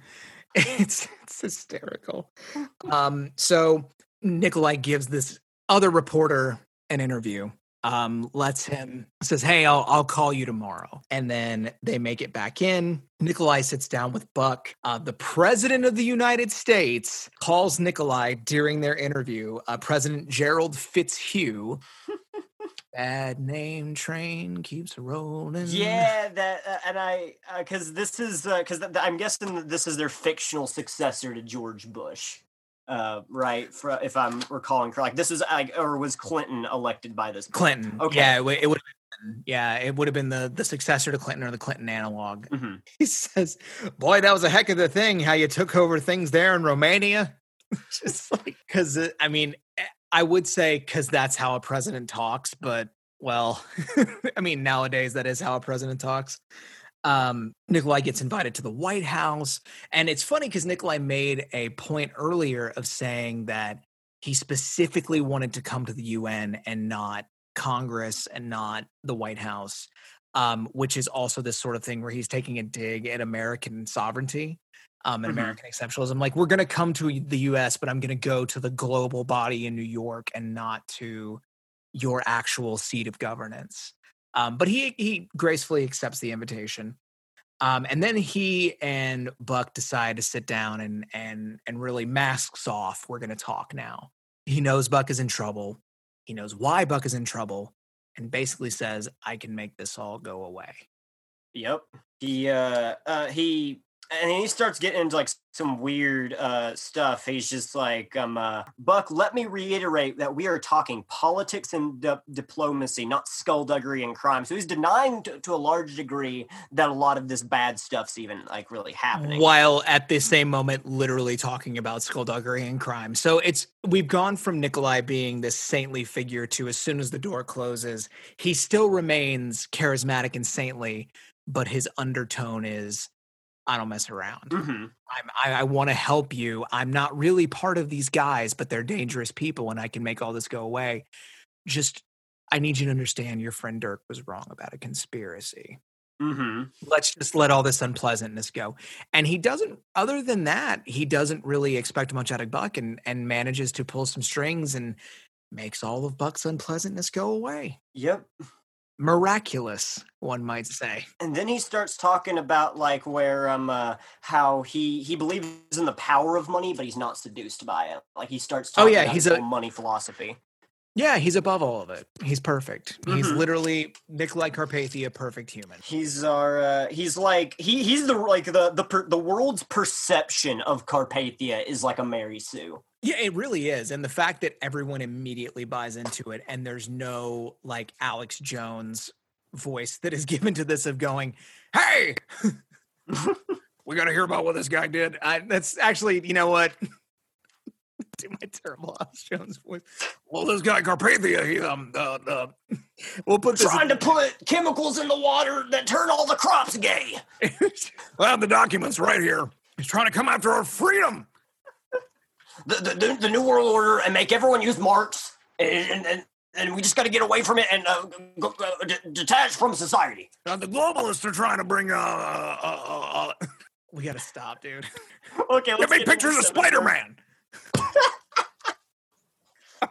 it's it's hysterical. Um, so Nicolae gives this other reporter an interview. Um, lets him says, "Hey, I'll I'll call you tomorrow," and then they make it back in. Nicolae sits down with Buck. Uh, the president of the United States calls Nicolae during their interview. Uh, president Gerald Fitzhugh. Bad name train keeps rolling. Yeah, that uh, and I because this is because th- I'm guessing that this is their fictional successor to George Bush, uh, right? For, if I'm recalling correct, this is like or was Clinton elected by this? Clinton. Okay. Yeah, it, would- it would have been. Yeah, it would have been the the successor to Clinton or the Clinton analog. Mhm. He says, "Boy, that was a heck of a thing how you took over things there in Romania." Just like because I mean, eh, I would say because that's how a president talks, but well, I mean nowadays that is how a president talks. Um, Nicolae gets invited to the White House, and it's funny because Nicolae made a point earlier of saying that he specifically wanted to come to the UN and not Congress and not the White House, um, which is also this sort of thing where he's taking a dig at American sovereignty um, and Mhm. American exceptionalism. Like, we're going to come to the US, but I'm going to go to the global body in New York and not to your actual seat of governance. Um, but he he gracefully accepts the invitation. Um, and then he and Buck decide to sit down and and and really masks off. We're going to talk now. He knows Buck is in trouble. He knows why Buck is in trouble, and basically says, "I can make this all go away." Yep. He uh uh he and he starts getting into like some weird uh stuff. He's just like, um uh Buck, let me reiterate that we are talking politics and di- diplomacy, not skullduggery and crime. So he's denying to, to a large degree that a lot of this bad stuff's even like really happening. while at the same moment literally talking about skullduggery and crime. So it's we've gone from Nicolae being this saintly figure to as soon as the door closes, he still remains charismatic and saintly, but his undertone is I don't mess around. hmm I'm, I, I want to help you. I'm not really part of these guys, but they're dangerous people, and I can make all this go away. Just, I need you to understand your friend Dirk was wrong about a conspiracy hmm let's just let all this unpleasantness go. And he doesn't, other than that, he doesn't really expect much out of Buck and, and manages to pull some strings and makes all of Buck's unpleasantness go away. Yep. Miraculous, one might say. And then he starts talking about like where um uh how he he believes in the power of money, but he's not seduced by it. Like he starts Oh, yeah, about he's a- money philosophy. Yeah, he's above all of it. He's perfect. He's Mhm. literally Nicolae Carpathia, perfect human. He's our uh, he's like he he's the like the the per, the world's perception of Carpathia is like a Mary Sue. Yeah, it really is. And the fact that everyone immediately buys into it and there's no like Alex Jones voice that is given to this of going, hey, we got to hear about what this guy did. I, that's actually, you know what? Do my terrible Alex Jones voice. Well, this guy Carpathia, he, um, uh, uh, we'll put this. Trying to put chemicals in the water that turn all the crops gay. I have the documents right here. He's trying to come after our freedom. The the, the, the new world order and make everyone use marks and and, and, and we just got to get away from it and uh, go, uh, d- detach from society. Uh, the globalists are trying to bring. Uh, uh, uh, uh, we got to stop, dude. Okay, Give let's me get pictures of. Spider Man.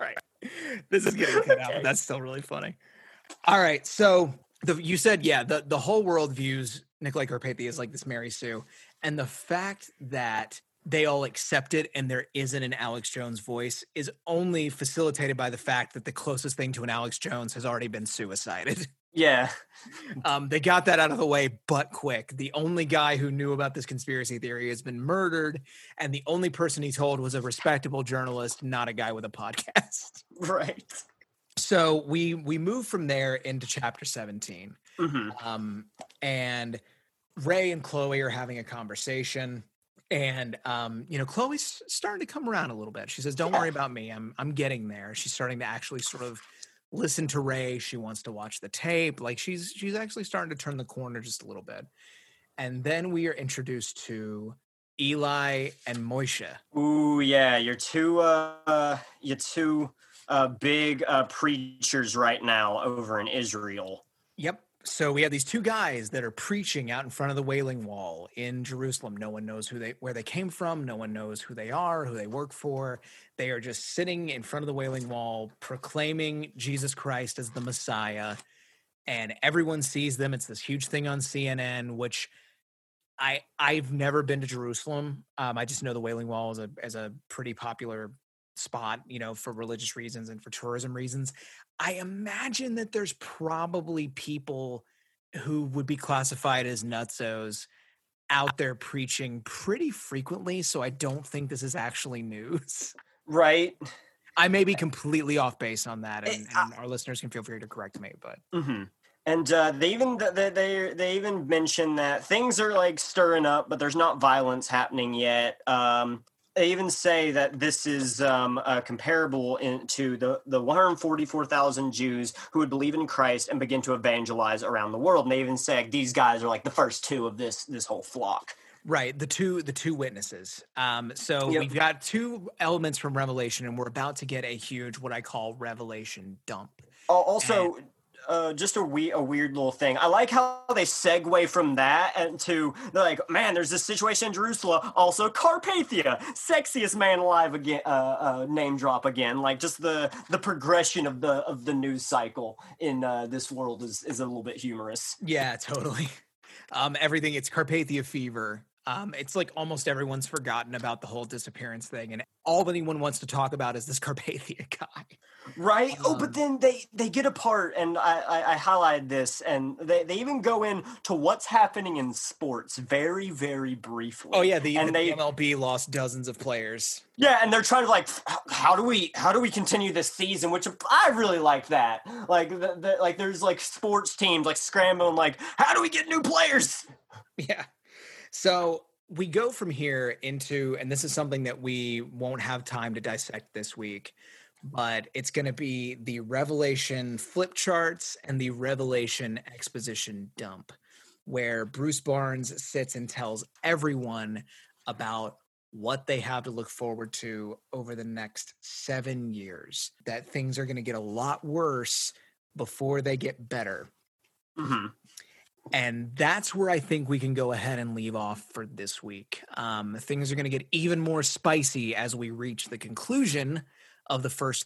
Right, this is getting cut out, but that's still really funny. All right, so the you said yeah, the the whole world views Nicolae Carpathia as like this Mary Sue, and the fact that they all accept it and there isn't an Alex Jones voice is only facilitated by the fact that the closest thing to an Alex Jones has already been suicided. Yeah, Um, they got that out of the way, but quick. The only guy who knew about this conspiracy theory has been murdered, and the only person he told was a respectable journalist, not a guy with a podcast. right. So we we move from there into chapter 17. hmm Um, and Ray and Chloe are having a conversation. And um, you know, Chloe's starting to come around a little bit. She says, Don't worry about me. I'm I'm getting there. She's starting to actually sort of listen to Ray. She wants to watch the tape. Like she's she's actually starting to turn the corner just a little bit. And then we are introduced to Eli and Moshe. Ooh, yeah, you're two, uh, you're two uh, big uh, preachers right now over in Israel. Yep. So we have these two guys that are preaching out in front of the Wailing Wall in Jerusalem. No one knows who they where they came from. No one knows who they are, who they work for. They are just sitting in front of the Wailing Wall, proclaiming Jesus Christ as the Messiah, and everyone sees them. It's this huge thing on CNN, which I I've never been to Jerusalem. Um, I just know the Wailing Wall is a as a pretty popular spot, you know, for religious reasons and for tourism reasons. I imagine that there's probably people who would be classified as nutsos out there preaching pretty frequently. So I don't think this is actually news. Right. I may be completely off base on that, It- and, and our listeners can feel free to correct me. But hmm And uh, they even they, they they even mention that things are like stirring up, but there's not violence happening yet. Um, they even say that this is um, uh, comparable in, to the the 144,000 Jews who would believe in Christ and begin to evangelize around the world. And they even say these guys are like the first two of this this whole flock. Right, the two the two witnesses. Um, so Yep. we've got two elements from Revelation, and we're about to get a huge what I call Revelation dump. Al- Also, uh, just a, we- a weird little thing. I like how they segue from that and to they're like, man, there's this situation in Jerusalem. Also, Carpathia, sexiest man alive again. Uh, uh, name drop again. Like just the the progression of the of the news cycle in uh, this world is is a little bit humorous. Yeah, totally. Um, everything it's Carpathia fever. Um, it's like almost everyone's forgotten about the whole disappearance thing, and all anyone wants to talk about is this Carpathia guy. Right? oh, Um, but then they they get apart, and I, I I highlighted this, and they they even go in to what's happening in sports very very briefly. Oh yeah, the, And the they- MLB lost dozens of players. Yeah, and they're trying to like, how do we how do we continue this season? Which I really like that. Like, the, the, like there's like sports teams like scrambling, like, how do we get new players? Yeah. So we go from here into, and this is something that we won't have time to dissect this week, but it's going to be the Revelation flip charts and the Revelation exposition dump, where Bruce Barnes sits and tells everyone about what they have to look forward to over the next seven years, that things are going to get a lot worse before they get better. Mm-hmm. And that's where I think we can go ahead and leave off for this week. Um, things are going to get even more spicy as we reach the conclusion of the first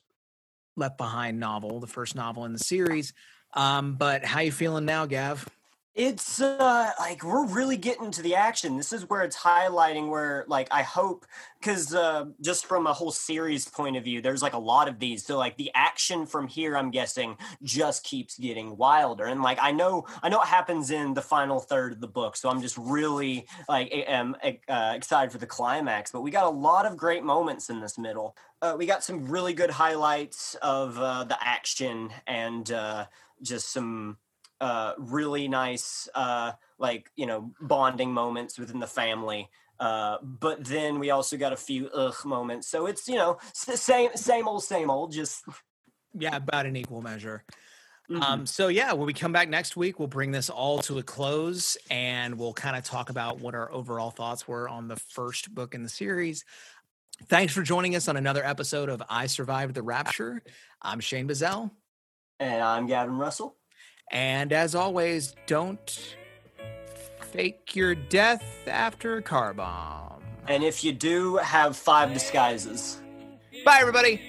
Left Behind novel, the first novel in the series. Um, but how you feeling now, Gav? It's uh like we're really getting to the action. This is where it's highlighting where like I hope because uh, just from a whole series point of view, there's like a lot of these. So like the action from here, I'm guessing, just keeps getting wilder. And like I know, I know what happens in the final third of the book. So I'm just really like am uh, excited for the climax. But we got a lot of great moments in this middle. Uh, we got some really good highlights of uh, the action and uh, just some uh, really nice, uh, like you know, bonding moments within the family. Uh, but then we also got a few ugh moments. So it's you know same same old same old. Just Yeah, about an equal measure. mhm. Um, so yeah, when we come back next week, we'll bring this all to a close and we'll kind of talk about what our overall thoughts were on the first book in the series. Thanks for joining us on another episode of I Survived the Rapture. I'm Shane Bazell. and I'm Gavin Russell. And as always, don't fake your death after a car bomb. And if you do, have five disguises. Bye, everybody.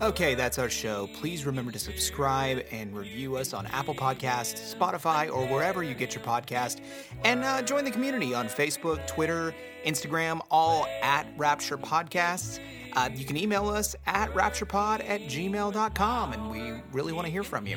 Okay, that's our show. Please remember to subscribe and review us on Apple Podcasts, Spotify, or wherever you get your podcast. And uh, join the community on Facebook, Twitter, Instagram, all at Rapture Podcasts. Uh, you can email us at rapturepod at gmail.com, and we really want to hear from you.